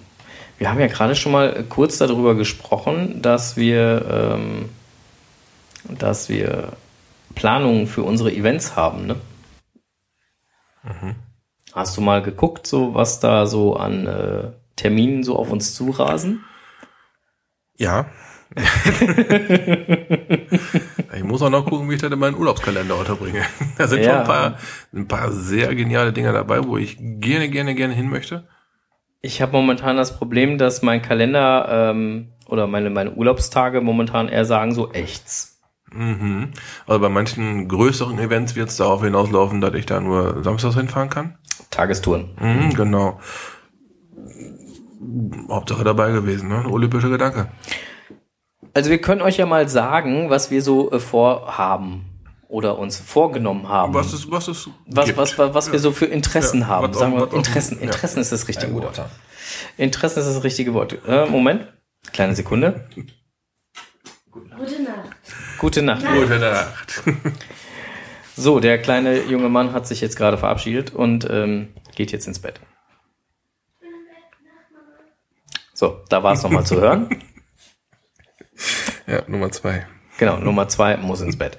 Wir haben ja gerade schon mal kurz darüber gesprochen, dass wir, ähm, dass wir Planungen für unsere Events haben. Ne? Hast du mal geguckt, so was da so an äh, Terminen so auf uns zurasen? Ja. ich muss auch noch gucken, wie ich das in meinen Urlaubskalender unterbringe. Da sind Ja. schon ein paar, ein paar sehr geniale Dinge dabei, wo ich gerne, gerne, gerne hin möchte. Ich habe momentan das Problem, dass mein Kalender ähm, oder meine, meine Urlaubstage momentan eher sagen so echts. Mhm. Also bei manchen größeren Events wird es darauf hinauslaufen, dass ich da nur samstags hinfahren kann. Tagestouren. Mhm, genau. Hauptsache dabei gewesen, ne? Olympische Gedanke. Also wir können euch ja mal sagen, was wir so äh, vorhaben oder uns vorgenommen haben. Was es, was es was, gibt. was, was, was wir so für Interessen Ja, haben. was Sagen wir was auch- Interessen. ja. Interessen ist das richtige Ja. Wort. Interessen ist das richtige Wort. Äh, Moment. Kleine Sekunde. Gute Nacht. Gute Nacht. Gute Nacht. So, der kleine junge Mann hat sich jetzt gerade verabschiedet und ähm, geht jetzt ins Bett. So, da war es nochmal zu hören. Ja, Nummer zwei. Genau, Nummer zwei muss ins Bett.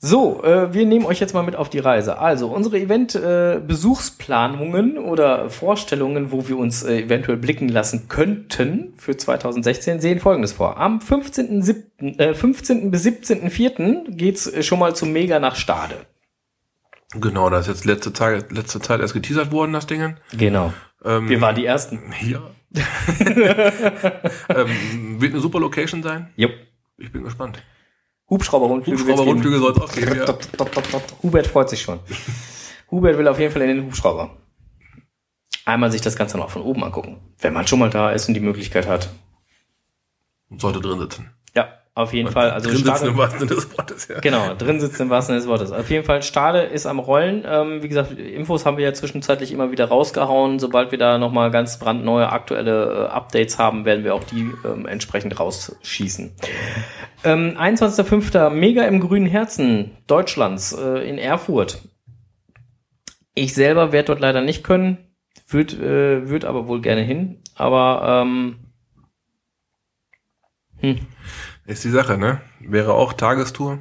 So, äh, wir nehmen euch jetzt mal mit auf die Reise. Also, unsere Event-Besuchsplanungen oder Vorstellungen, wo wir uns äh, eventuell blicken lassen könnten für 2016, sehen folgendes vor. Am 15.07., äh, 15. bis 17.04. geht's äh, schon mal zum Mega nach Stade. Genau, das ist jetzt letzte Zeit, letzte Zeit erst geteasert worden, das Ding. Genau. Ähm, Wir waren die Ersten. Ja. ähm, wird eine super Location sein. Jupp. Ich bin gespannt. Hubschrauber-Rundflüge. Hubschrauber-Rundflüge soll es auch geben, ja. Dop, dop, dop. Hubert freut sich schon. Hubert will auf jeden Fall in den Hubschrauber. Einmal sich das Ganze noch von oben angucken. Wenn man schon mal da ist und die Möglichkeit hat. Sollte drin sitzen. Ja, auf jeden Fall. Also drin sitzen Stade, im wahrsten Sinne des Wortes, ja. genau, drin sitzen im wahrsten Sinne des Wortes. Auf jeden Fall, Stade ist am Rollen. Ähm, wie gesagt, Infos haben wir ja zwischenzeitlich immer wieder rausgehauen. Sobald wir da nochmal ganz brandneue aktuelle äh, Updates haben, werden wir auch die ähm, entsprechend rausschießen. Ähm, 21.05. Mega im grünen Herzen Deutschlands äh, in Erfurt. Ich selber werde dort leider nicht können, würde äh, würd aber wohl gerne hin. Aber ähm, hm, Ist die Sache, ne? Wäre auch Tagestour.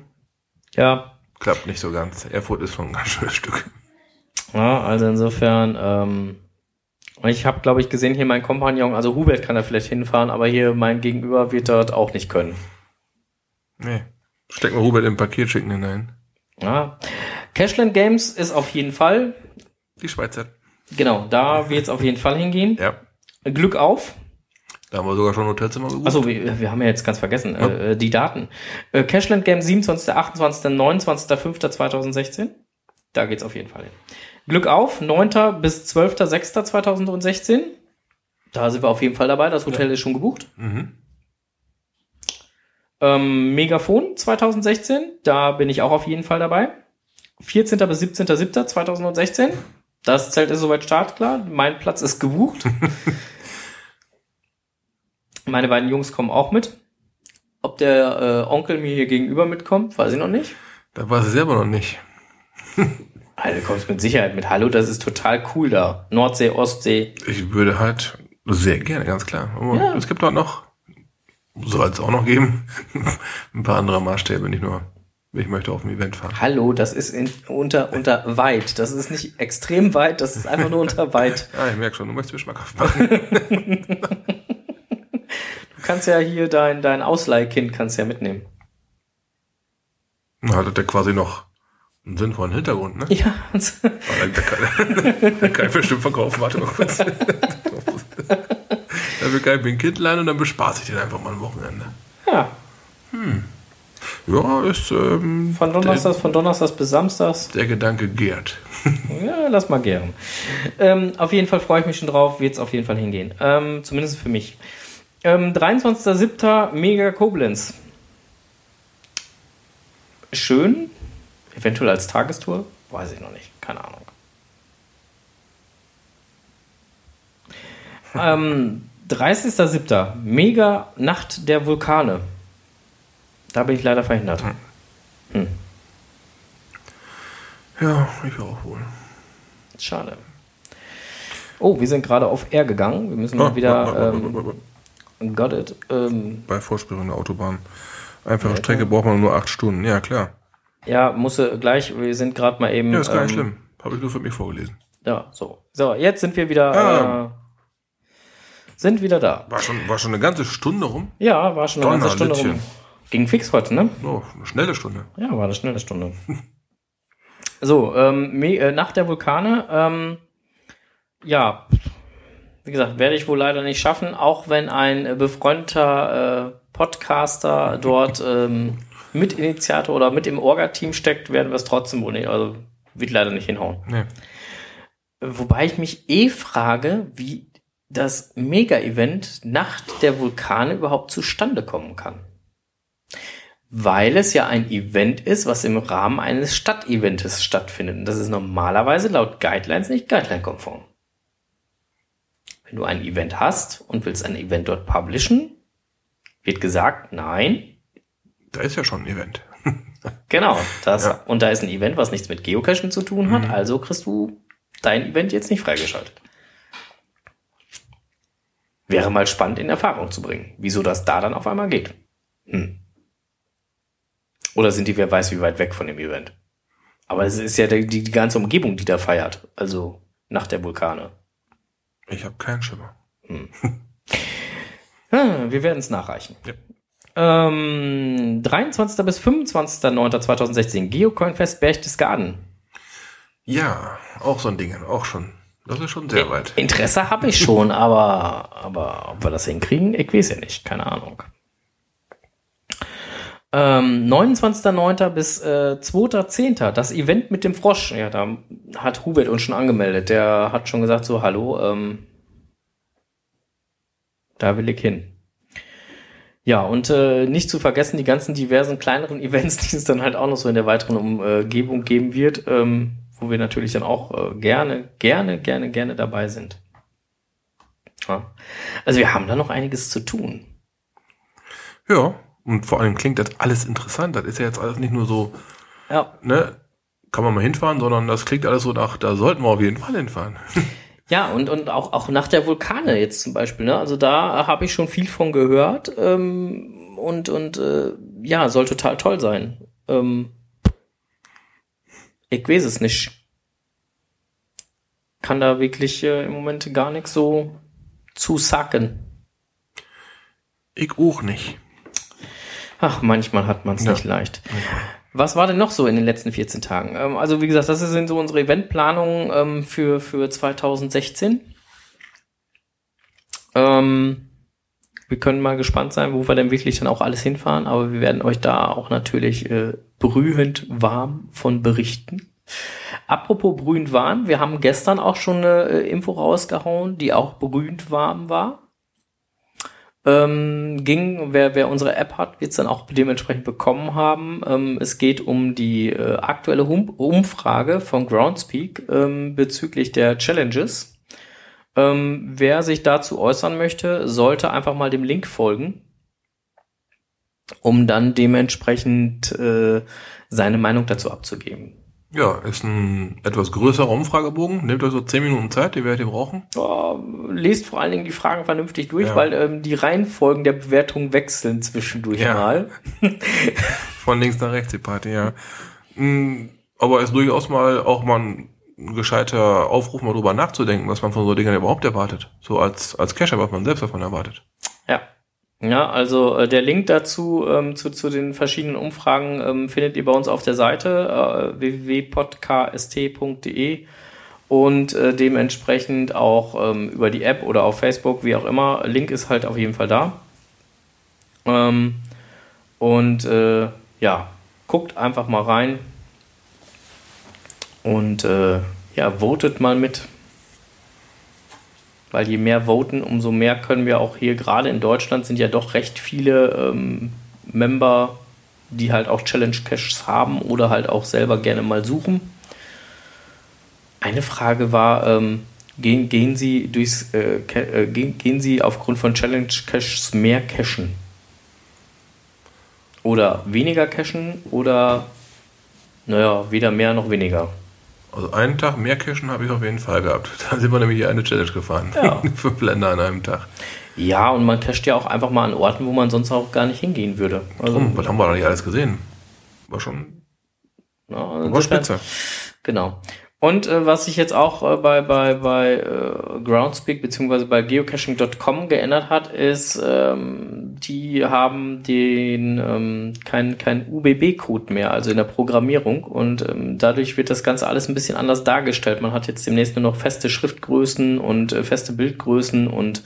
ja, Klappt nicht so ganz. Erfurt ist schon ein ganz schönes Stück. Ja, also insofern, ähm, ich habe, glaube ich, gesehen hier mein Kompagnon, also Hubert kann da vielleicht hinfahren, aber hier mein Gegenüber wird dort auch nicht können. Nee. Steck mal Hubert im Paket, schicken hinein. Ja. Cashland Games ist auf jeden Fall, Die Schweizer. genau, da wird es auf jeden Fall hingehen. Ja. Glück auf. Da haben wir sogar schon ein Hotelzimmer gebucht. Achso, wir, wir haben ja jetzt ganz vergessen, äh, die Daten. Äh, Cashland Games 27., 28., 29.05.2016. Da geht's auf jeden Fall hin. Glück auf, 9. bis 12.06.2016. Da sind wir auf jeden Fall dabei. Das Hotel ist schon gebucht. Mhm. Ähm, Megafon 2016, da bin ich auch auf jeden Fall dabei. 14. bis 17.07.2016. Das Zelt ist soweit startklar. Mein Platz ist gebucht. Meine beiden Jungs kommen auch mit. Ob der äh, Onkel mir hier gegenüber mitkommt, weiß ich noch nicht. Da war sie selber noch nicht. Also, du kommst mit Sicherheit mit. Hallo, das ist total cool da. Nordsee, Ostsee. Ich würde halt sehr gerne, ganz klar. Aber Ja. es gibt auch noch, soll es auch noch geben, ein paar andere Maßstäbe, nicht nur, ich möchte auf ein Event fahren. Hallo, das ist in, unter, unter weit. Das ist nicht extrem weit, das ist einfach nur unter weit. Ah, ich merke schon, du möchtest mir schmackhaft machen. Du kannst ja hier dein, dein Ausleihkind kannst ja mitnehmen. Dann hat er quasi noch Einen sinnvollen Hintergrund, ne? Ja. Ah, Da kann, da ich bestimmt verkaufen. Warte mal kurz. Dafür kann ich mir ein Kind leihen und dann bespaße ich den einfach mal am Wochenende. ja. Ja, ist ähm, Von Donnerstags, von Donnerstags bis Samstags. der, der Gedanke gärt. Ja, lass mal gern. Ähm, auf jeden Fall freue ich mich schon drauf, wird es auf jeden Fall hingehen. Ähm, zumindest für mich. Ähm, 23.07. Mega Koblenz. Schön. Eventuell als Tagestour. Weiß ich noch nicht. Keine Ahnung. ähm, 30.07. Mega Nacht der Vulkane. Da bin ich leider verhindert. Ja, ich auch wohl. Schade. Oh, wir sind gerade auf R gegangen. Wir müssen Ah, mal wieder. Ähm. Got it. Ähm, Bei Vorsperrung der Autobahn. Einfache Strecke braucht man nur acht Stunden. Ja, klar. ja, musste gleich. Wir sind gerade mal eben. Ja, ist gar nicht ähm, schlimm. Habe ich nur für mich vorgelesen. Ja, so. So, jetzt sind wir wieder. Ah. Äh, sind wieder da. War schon, war schon eine ganze Stunde rum. Ja, war schon eine ganze Stunde rum. Donnerlittchen. Ging fix heute, ne? Oh, eine schnelle Stunde. Ja, war eine schnelle Stunde. so, ähm, äh, Nacht der Vulkane. Ähm, ja, wie gesagt, werde ich wohl leider nicht schaffen, auch wenn ein äh, befreundeter äh, Podcaster dort ähm, Mitinitiator oder mit im Orga-Team steckt, werden wir es trotzdem wohl nicht. Also wird leider nicht hinhauen. Nee. Wobei ich mich eh frage, wie das Mega-Event Nacht der Vulkane überhaupt zustande kommen kann. Weil es ja ein Event ist, was im Rahmen eines Stadteventes stattfindet. Und das ist normalerweise laut Guidelines nicht guideline-konform. Wenn du ein Event hast und willst ein Event dort publishen, wird gesagt, nein, Da ist ja schon ein Event. Genau, das, Ja. und da ist ein Event, was nichts mit Geocaching zu tun hat, also kriegst du dein Event jetzt nicht freigeschaltet. Wäre mal spannend in Erfahrung zu bringen, wieso das da dann auf einmal geht. Hm. Oder sind die, wer weiß, wie weit weg von dem Event. Aber es ist ja die, die ganze Umgebung, die da feiert, also nach der Vulkane. Ich habe keinen Schimmer. Ah, wir werden es nachreichen. Ja. Ähm, 23. bis 25.09.2016 Geocoin-Fest Berchtesgaden. Ja, auch so ein Ding. Auch schon. Das ist schon sehr weit. Interesse habe ich schon, aber, aber ob wir das hinkriegen, ich weiß ja nicht. Keine Ahnung. Ähm, 29.09. bis äh, 2.10. das Event mit dem Frosch. Ja, da hat Hubert uns schon angemeldet. Der hat schon gesagt so, hallo, ähm, da will ich hin. Ja, und äh, nicht zu vergessen die ganzen diversen kleineren Events, die es dann halt auch noch so in der weiteren Umgebung geben wird, ähm, wo wir natürlich dann auch äh, gerne, gerne, gerne, gerne dabei sind. Ja. Also wir haben da noch einiges zu tun. Ja, und vor allem klingt das alles interessant. Das ist ja jetzt alles nicht nur so, Ja, ne, kann man mal hinfahren, sondern das klingt alles so nach, da sollten wir auf jeden Fall hinfahren. ja und, und auch, auch nach der Vulkane jetzt zum Beispiel. Ne? Also da habe ich schon viel von gehört ähm, und, und äh, ja, soll total toll sein. Ähm, ich weiß es nicht. Kann da wirklich äh, im Moment gar nichts so zu sagen. Ich auch nicht. Ach, manchmal hat man es Ja. nicht leicht. Was war denn noch so in den letzten 14 Tagen? Ähm, also wie gesagt, das sind so unsere Eventplanungen ähm, für, für 2016. Ähm, wir können mal gespannt sein, wo wir denn wirklich dann auch alles hinfahren, aber wir werden euch da auch natürlich äh, brühend warm von berichten. Apropos brühend warm, wir haben gestern auch schon eine äh, Info rausgehauen, die auch brühend warm war ähm, ging. Wer, wer unsere App hat, wird es dann auch dementsprechend bekommen haben. Ähm, es geht um die äh, aktuelle hum Umfrage von Groundspeak ähm, bezüglich der Challenges. Ähm, wer sich dazu äußern möchte, sollte einfach mal dem Link folgen, um dann dementsprechend äh, seine Meinung dazu abzugeben. Ja, ist ein etwas größerer Umfragebogen. Nehmt euch so 10 Minuten Zeit, die werdet ihr brauchen. Ja, lest vor allen Dingen die Fragen vernünftig durch, Ja. weil ähm, die Reihenfolgen der Bewertung wechseln zwischendurch Ja. mal. Von links nach rechts die Party, ja. Mm, Aber ist durchaus mal auch mal ein gescheiter Aufruf, mal drüber nachzudenken, was man von so Dingern überhaupt erwartet. So als, als Cacher, was man selbst davon erwartet. Ja. Ja, also äh, der Link dazu ähm, zu, zu den verschiedenen Umfragen ähm, findet ihr bei uns auf der Seite äh, www.podcast.de und äh, dementsprechend auch ähm, über die App oder auf Facebook, wie auch immer. Link ist halt auf jeden Fall da. Ähm, und äh, ja, guckt einfach mal rein und äh, ja, votet mal mit weil je mehr voten, umso mehr können wir auch hier, gerade in Deutschland sind ja doch recht viele ähm, Member, die halt auch Challenge Caches haben oder halt auch selber gerne mal suchen. Eine Frage war, ähm, gehen, gehen Sie durchs äh, äh, gehen, gehen Sie aufgrund von Challenge Caches mehr cachen? Oder weniger cachen oder naja, weder mehr noch weniger? Also einen Tag mehr Kirschen habe ich auf jeden Fall gehabt. Da sind wir nämlich hier eine Challenge gefahren. Ja. Fünf Länder an einem Tag. Ja, und man casht ja auch einfach mal an Orten, wo man sonst auch gar nicht hingehen würde. Also, Drum, was haben wir da nicht alles gesehen? War schon. Ja, war spitze. Genau. Und äh, was sich jetzt auch äh, bei, bei, bei äh, Groundspeak bzw. bei geocaching.com geändert hat, ist, ähm, die haben den ähm, kein, kein UBB-Code mehr, also in der Programmierung. Und ähm, dadurch wird das Ganze alles ein bisschen anders dargestellt. Man hat jetzt demnächst nur noch feste Schriftgrößen und äh, feste Bildgrößen und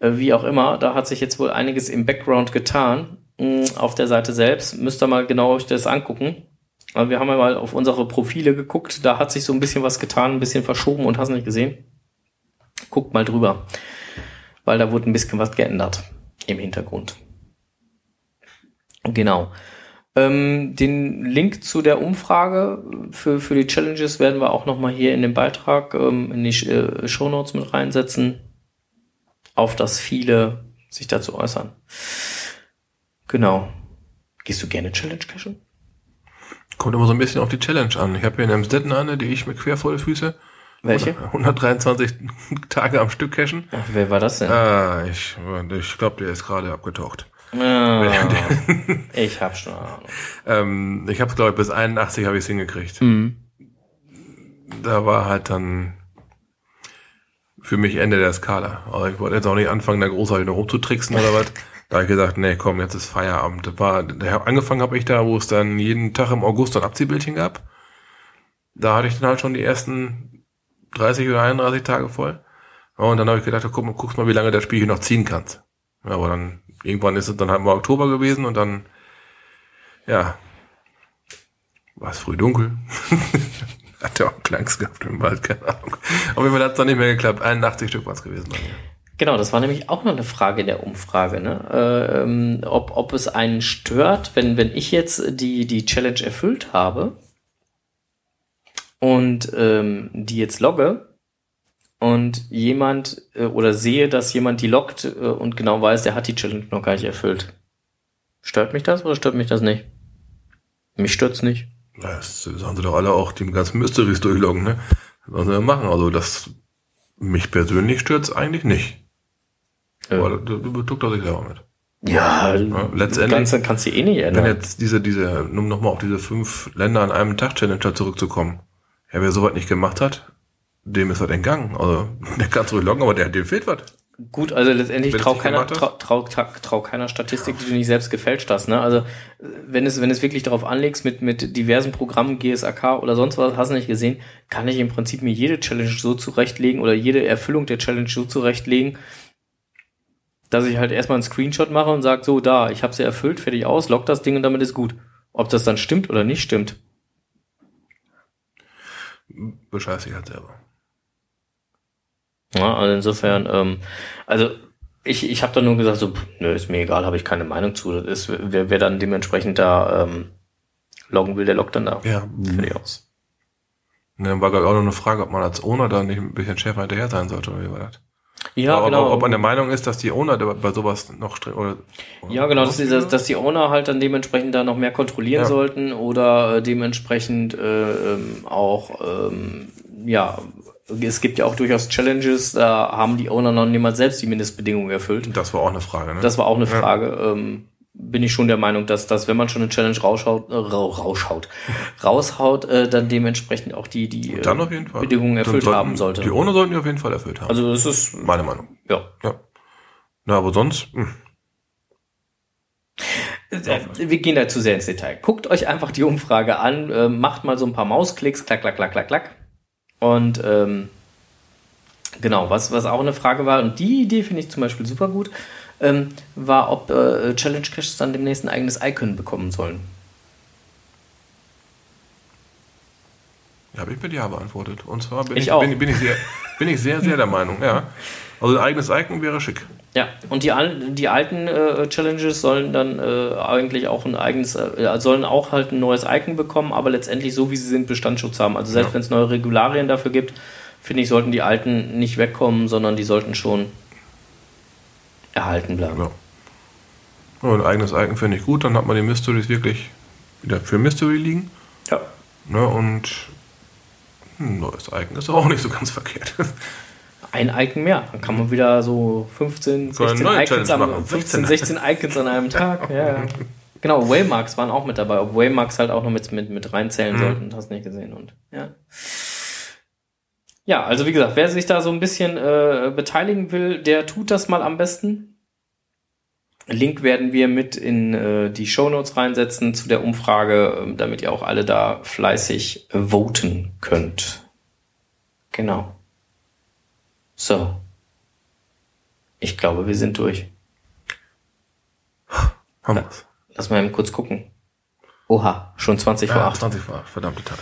äh, wie auch immer. Da hat sich jetzt wohl einiges im Background getan. Mh, mm, auf der Seite selbst. Müsst ihr mal genau euch das angucken. Aber wir haben ja mal auf unsere Profile geguckt, da hat sich so ein bisschen was getan, ein bisschen verschoben und hast nicht gesehen. Guckt mal drüber, weil da wurde ein bisschen was geändert im Hintergrund. Genau. Ähm, den Link zu der Umfrage für, für die Challenges werden wir auch nochmal hier in den Beitrag, ähm, in die äh, Show Notes mit reinsetzen, auf das viele sich dazu äußern. Genau. Gehst du gerne Challenge cashen? Kommt immer so ein bisschen auf die Challenge an. Ich habe hier in Amstetten eine, die ich mit quer vor die Füße. Welche? 123 Tage am Stück cashen. Ach, wer war das denn? Ah, ich, ich glaube, der ist gerade abgetaucht. Ah, ich hab schon Ahnung. ähm, ich habe glaube ich bis 81 habe ich es hingekriegt. Mhm. Da war halt dann für mich Ende der Skala. Aber ich wollte jetzt auch nicht anfangen, da großartig noch rumzutricksen oder was. Da habe ich gesagt, nee, komm, jetzt ist Feierabend. Das war, angefangen habe ich da, wo es dann jeden Tag im August ein Abziehbildchen gab. Da hatte ich dann halt schon die ersten 30 oder 31 Tage voll. Und dann habe ich gedacht, guck mal, guckst mal, wie lange das Spiel hier noch ziehen kannst. Ja, aber dann, irgendwann ist es dann halt mal Oktober gewesen und dann, ja, war es früh dunkel. Hat ja auch Klangs gehabt im Wald, keine Ahnung. Auf jeden Fall hat es dann nicht mehr geklappt. 81 Stück war es gewesen bei mir. Genau, das war nämlich auch noch eine Frage der Umfrage, ne? Äh, ähm, ob, ob es einen stört, wenn, wenn ich jetzt die, die Challenge erfüllt habe und ähm, die jetzt logge und jemand äh, oder sehe, dass jemand die loggt äh, und genau weiß, der hat die Challenge noch gar nicht erfüllt. Stört mich das oder stört mich das nicht? Mich stört's nicht. Das sagen sie doch alle auch, die ganzen Mysteries durchloggen, ne? Was sollen sie machen? Also das mich persönlich stört's eigentlich nicht. Ja. Aber du, du betuckt doch sich selber mit. Ja, ja letztendlich. Ganze kannst du eh nicht ändern. Wenn jetzt diese, diese, um nochmal auf diese fünf Länder an einem Tag Challenger zurückzukommen. Ja, wer sowas nicht gemacht hat, dem ist was entgangen. Also, der kann ruhig loggen, aber der, dem fehlt was. Gut, also letztendlich trau keiner, trau, trau, trau, keiner Statistik, die du nicht selbst gefälscht hast. Ne? Also wenn es, wenn es wirklich darauf anlegst, mit, mit diversen Programmen, GSAK oder sonst was, hast du nicht gesehen, kann ich im Prinzip mir jede Challenge so zurechtlegen oder jede Erfüllung der Challenge so zurechtlegen, dass ich halt erstmal einen Screenshot mache und sage, so, da, ich habe sie erfüllt, fertig aus, lock das Ding und damit ist gut. Ob das dann stimmt oder nicht stimmt. Bescheiß ich halt selber. Ja, also insofern, ähm, also ich, ich habe da nur gesagt, so, nö, ist mir egal, habe ich keine Meinung zu. Das ist, wer, wer dann dementsprechend da ähm, loggen will, der loggt dann da. Ja. Fertig aus. Dann war, glaube ich, auch noch eine Frage, ob man als Owner da nicht ein bisschen schärfer hinterher sein sollte, oder wie war das? Ja, aber genau. Ob man der Meinung ist, dass die Owner bei sowas noch oder, oder Ja, genau, dass die, dass die Owner halt dann dementsprechend da noch mehr kontrollieren ja. sollten oder äh, dementsprechend äh, ähm, auch ähm, ja es gibt ja auch durchaus Challenges, da haben die Owner noch niemals selbst die Mindestbedingungen erfüllt. Das war auch eine Frage, ne? Das war auch eine Frage. Ja. Ähm, bin ich schon der Meinung, dass, dass wenn man schon eine Challenge rausschaut, äh, rausschaut, raushaut, äh, dann dementsprechend auch die, die äh, dann auf jeden Fall. Bedingungen erfüllt sollten, haben sollte. Die ohne sollten die auf jeden Fall erfüllt haben. Also das ist meine Meinung. Ja. Ja. Na, aber sonst. Mh. Hm. Äh, wir gehen da zu sehr ins Detail. Guckt euch einfach die Umfrage an, äh, macht mal so ein paar Mausklicks, klack, klack, klack, klack, klack. Und ähm, genau, was, was auch eine Frage war, und die Idee finde ich zum Beispiel super gut, ähm, war, ob äh, Challenge Caches dann demnächst ein eigenes Icon bekommen sollen. Ja, habe ich mit Ja beantwortet. Und zwar bin Ich ich, bin, bin, ich sehr, bin ich sehr, sehr der Meinung, ja. Also ein eigenes Icon wäre schick. Ja, und die, die alten äh, Challenges sollen dann äh, eigentlich auch ein eigenes, äh, sollen auch halt ein neues Icon bekommen, aber letztendlich so wie sie sind, Bestandsschutz haben. Also selbst Ja. wenn es neue Regularien dafür gibt, finde ich, sollten die alten nicht wegkommen, sondern die sollten schon erhalten bleiben. Ja. Ja, ein eigenes Icon finde ich gut, dann hat man die Mysteries wirklich wieder für Mystery liegen. Ja. Ne, und ein neues Icon ist auch nicht so ganz verkehrt. Ein Icon mehr. Dann kann man wieder so 15, So eine 16 neue Icons, am, machen. 15, 16 Icons an einem Tag. Ja. ja. Genau, Waymarks waren auch mit dabei, ob Waymarks halt auch noch mit, mit, mit reinzählen Mhm. sollten, hast nicht gesehen. Und ja. Ja, also wie gesagt, wer sich da so ein bisschen äh, beteiligen will, der tut das mal am besten. Link werden wir mit in äh, die Shownotes reinsetzen zu der Umfrage, ähm, damit ihr auch alle da fleißig äh, voten könnt. Genau. So. Ich glaube, wir sind durch. Haben wir's. Lass mal eben kurz gucken. Oha, schon 20 vor Ja, 8. 20 vor 8, verdammte Tat.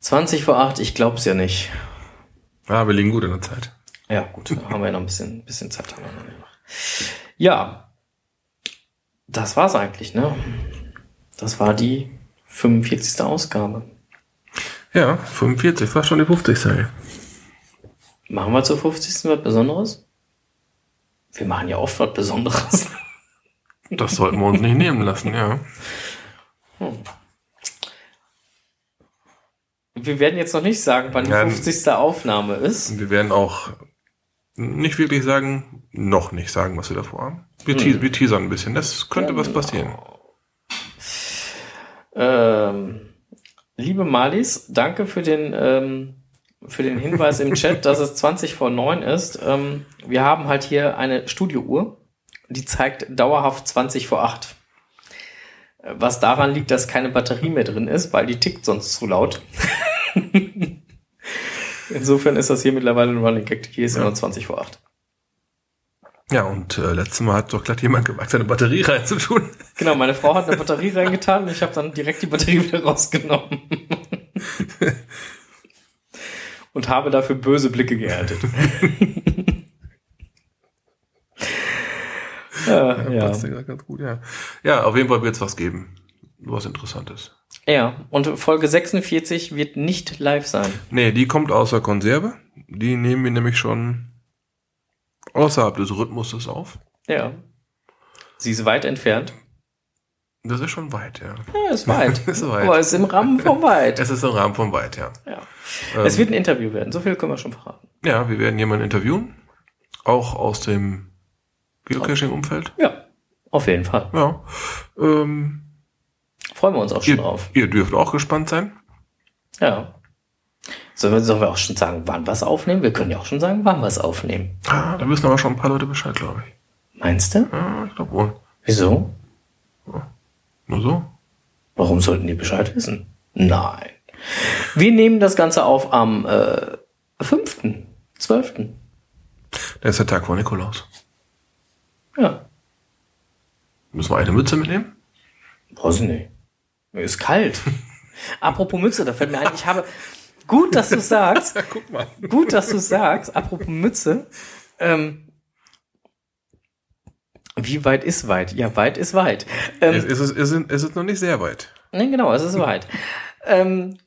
20 vor 8, ich glaub's ja nicht. Ja, wir liegen gut in der Zeit. Ja, gut, da haben wir ja noch ein bisschen, bisschen Zeit. Haben wir noch. Ja, das war's eigentlich, ne? Das war die 45. Ausgabe. Ja, 45, fast schon die 50 sei. Machen wir zur 50. was Besonderes? Wir machen ja oft was Besonderes. Das sollten wir uns nicht nehmen lassen, ja. Wir werden jetzt noch nicht sagen, wann die Ja, 50. Aufnahme ist. Wir werden auch nicht wirklich sagen, noch nicht sagen, was wir davor haben. Wir, Hm. te wir teasern ein bisschen. Das könnte was passieren. Ähm, liebe Malis, danke für den, ähm, für den Hinweis im Chat, dass es 20 vor 9 ist. Ähm, wir haben halt hier eine Studiouhr, die zeigt dauerhaft 20 vor 8. Was daran liegt, dass keine Batterie mehr drin ist, weil die tickt sonst zu laut. Insofern ist das hier mittlerweile ein Running Gag. Hier ist Ja. immer 20 vor 8. Ja, und äh, letztes Mal hat doch glatt jemand gewagt, seine Batterie reinzutun. Genau, meine Frau hat eine Batterie reingetan und ich habe dann direkt die Batterie wieder rausgenommen. und habe dafür böse Blicke geerntet. Ja, ja. Passt ja ganz gut, ja. Ja, auf jeden Fall wird es was geben. Was Interessantes. ja, und Folge 46 wird nicht live sein. Nee, die kommt aus der Konserve. Die nehmen wir nämlich schon außerhalb des Rhythmuses auf. Ja. Sie ist weit entfernt. Das ist schon weit, ja. Ja, ist weit. Ist weit. Aber ist im Rahmen von weit. Es ist im Rahmen von weit, ja. Ja. Ähm, Es wird ein Interview werden, so viel können wir schon verraten. ja, wir werden jemanden interviewen. Auch aus dem Geocaching-Umfeld. Ja, auf jeden Fall. Ja. Ähm, Freuen wir uns auch schon ihr, drauf. ihr dürft auch gespannt sein. Ja. Sollen wir, auch schon sagen, wann wir es aufnehmen? Wir können ja auch schon sagen, wann wir es aufnehmen. Ah, da wissen aber schon ein paar Leute Bescheid, glaube ich. Meinst du? Ja, ich glaube wohl. Wieso? Nur so. Warum sollten die Bescheid wissen? Nein. Wir nehmen das Ganze auf am äh, 5., 12. Der ist der Tag vor Nikolaus. Ja. Müssen wir eine Mütze mitnehmen? Weiß ich nicht. Mir ist kalt. Apropos Mütze, da fällt mir ein, ich habe. Gut, dass du sagst. guck mal. Gut, dass du sagst. Apropos Mütze. Ähm, wie weit ist weit? Ja, weit ist weit. Ähm, Es, ist, es, ist, es ist noch nicht sehr weit. Ne, genau, es ist weit. ähm,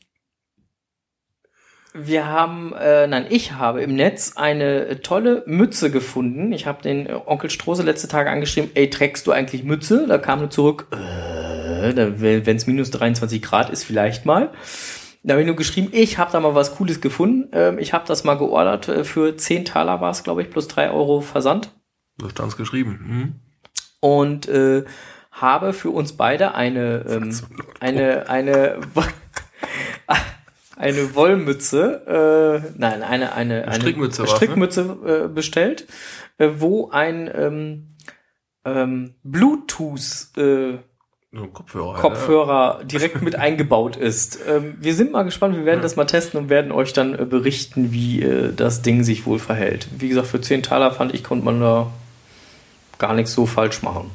wir haben, äh, nein, ich habe im Netz eine tolle Mütze gefunden. Ich habe den äh, Onkel Strose letzte Tage angeschrieben, ey, trägst du eigentlich Mütze? Da kam er zurück, äh, wenn es minus 23 Grad ist, vielleicht mal. Da habe ich nur geschrieben, ich habe da mal was Cooles gefunden. Ähm, ich habe das mal geordert. Äh, für 10 Taler war es, glaube ich, plus 3 Euro Versand So stand's geschrieben. Hm? und äh, habe für uns beide eine ähm, eine eine eine Wollmütze, äh, nein eine eine, eine Strickmütze war's, ne? Strickmütze äh, bestellt, äh, wo ein ähm, ähm, Bluetooth äh, Kopfhörer. Kopfhörer direkt mit eingebaut ist. Ähm, wir sind mal gespannt, wir werden das mal testen und werden euch dann äh, berichten, wie äh, das Ding sich wohl verhält. Wie gesagt, für 10 Taler fand ich, konnte man da gar nichts so falsch machen.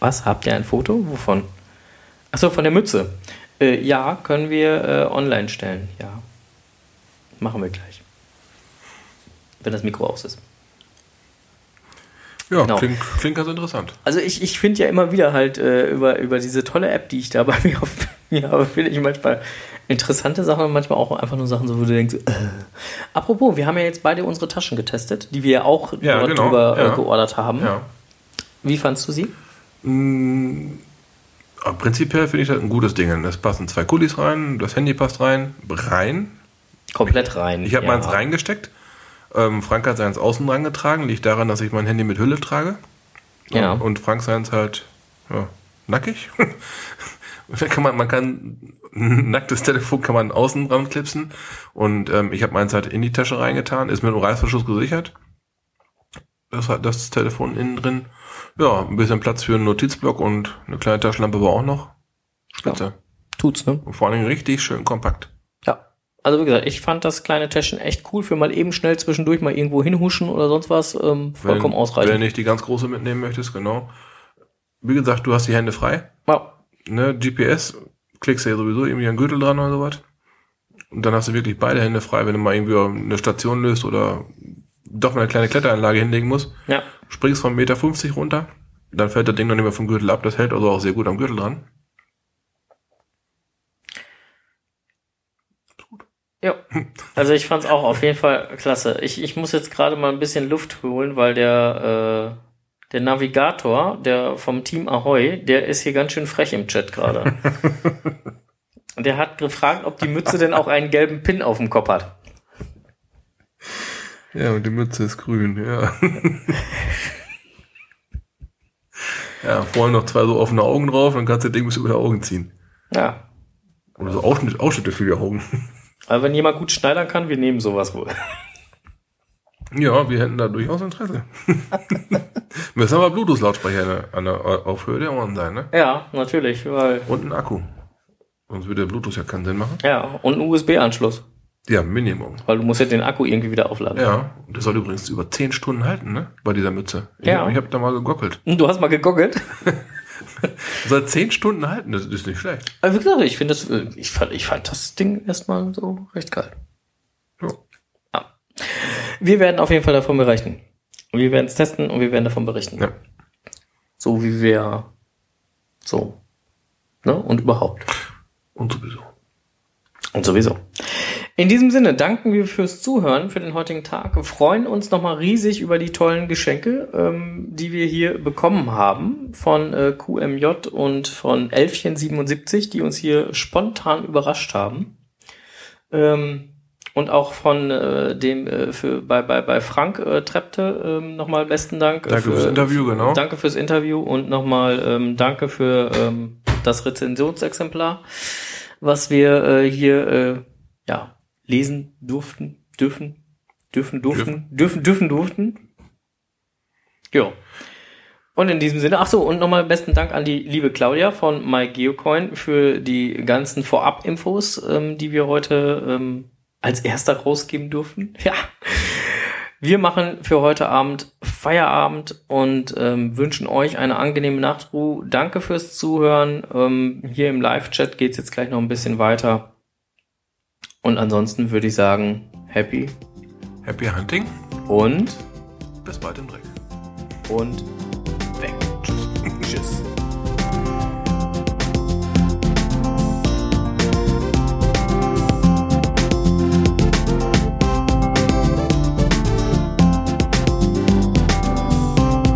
Was? Habt ihr ein Foto? Wovon? Achso, von der Mütze. Äh, ja, können wir äh, online stellen. Ja. Machen wir gleich. Wenn das Mikro aus ist. Ja, Genau. klingt, klingt ganz interessant. Also ich, ich finde ja immer wieder halt äh, über, über diese tolle App, die ich da bei mir auf mir habe, finde ich manchmal interessante Sachen und manchmal auch einfach nur Sachen, so, wo du denkst, äh. apropos, wir haben ja jetzt beide unsere Taschen getestet, die wir ja auch Ja, genau, drüber ja. äh, geordert haben. Ja. Wie fandst du sie? Aber prinzipiell finde ich das ein gutes Ding. Es passen zwei Kulis rein, das Handy passt rein. Rein. Komplett rein. Ich habe ja. meins reingesteckt. Ähm, Frank hat seins außen rangetragen. Liegt daran, dass ich mein Handy mit Hülle trage. Ja. Und Frank seins halt ja, nackig. Kann man, man kann ein nacktes Telefon kann man außen dran klipsen. Und ähm, ich habe meins halt in die Tasche reingetan, ist mit einem Reißverschluss gesichert. Das hat das Telefon innen drin. Ja, ein bisschen Platz für einen Notizblock und eine kleine Taschenlampe war auch noch. Spitze. Tut's, ne? Und vor allen Dingen richtig schön kompakt. Ja. Also wie gesagt, ich fand das kleine Täschchen echt cool für mal eben schnell zwischendurch mal irgendwo hinhuschen oder sonst was. Ähm, vollkommen wenn, ausreichend. Wenn du nicht die ganz große mitnehmen möchtest, genau. Wie gesagt, du hast die Hände frei. ja. Ne, GPS, klickst du ja sowieso irgendwie einen Gürtel dran oder sowas. Und dann hast du wirklich beide Hände frei, wenn du mal irgendwie eine Station löst oder doch eine kleine Kletteranlage hinlegen musst. ja. Springst von 1,50 Meter runter, dann fällt das Ding noch nicht mehr vom Gürtel ab. Das hält also auch sehr gut am Gürtel dran. Ja, also ich fand's auch auf jeden Fall klasse. Ich, ich muss jetzt gerade mal ein bisschen Luft holen, weil der, äh, der Navigator, der vom Team Ahoy, der ist hier ganz schön frech im Chat gerade. Und der hat gefragt, ob die Mütze denn auch einen gelben Pin auf dem Kopf hat. Ja, und die Mütze ist grün, ja. ja, vorhin noch zwei so offene Augen drauf, dann kannst du das Ding bis über die Augen ziehen. Ja. Oder so Ausschnitt, Ausschnitte für die Augen. Aber wenn jemand gut schneidern kann, wir nehmen sowas wohl. Ja, wir hätten da durchaus Interesse. Müssen aber Bluetooth-Lautsprecher an der Aufhöhe der Ohren sein, ne? Ja, natürlich, weil, Und ein Akku. Sonst würde der Bluetooth ja keinen Sinn machen. ja, und ein USB-Anschluss. Ja, Minimum. Weil du musst ja den Akku irgendwie wieder aufladen. Ja, und das soll übrigens über 10 Stunden halten, ne? Bei dieser Mütze. Ich, Ja. Ich habe da mal gegockelt. Und Du hast mal gegoggelt. Soll 10 Stunden halten, das ist nicht schlecht. Aber wie gesagt, ich finde das, äh, ich fand, ich fand das Ding erstmal so recht geil. Ja. Ja. Wir werden auf jeden Fall davon berichten. Wir werden es testen und wir werden davon berichten. Ja. So wie wir, so. Ne? Und überhaupt. Und sowieso. Und sowieso. In diesem Sinne danken wir fürs Zuhören für den heutigen Tag. Wir freuen uns nochmal riesig über die tollen Geschenke, ähm, die wir hier bekommen haben von äh, QMJ und von Elfchen77, die uns hier spontan überrascht haben. Ähm, und auch von äh, dem äh, für bei bei bei Frank äh, Trepte ähm, nochmal besten Dank. äh, Danke fürs Interview, genau. Danke fürs Interview und nochmal ähm, danke für ähm, das Rezensionsexemplar, was wir äh, hier äh, ja lesen durften, dürfen, dürfen, durften, dürfen, dürfen, durften. Ja. Und in diesem Sinne, ach so, und nochmal besten Dank an die liebe Claudia von MyGeocoin für die ganzen Vorab-Infos, ähm, die wir heute ähm, als erster rausgeben durften. Ja. Wir machen für heute Abend Feierabend und ähm, wünschen euch eine angenehme Nachtruhe. Danke fürs Zuhören. Ähm, hier im Live-Chat geht's jetzt gleich noch ein bisschen weiter. Und ansonsten würde ich sagen, happy Happy Hunting. und Bis bald im Dreck. und weg. Tschüss. Tschüss.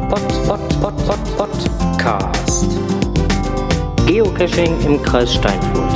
Pod, pod, pod, pod, Podcast. Geocaching im Kreis Steinfurt.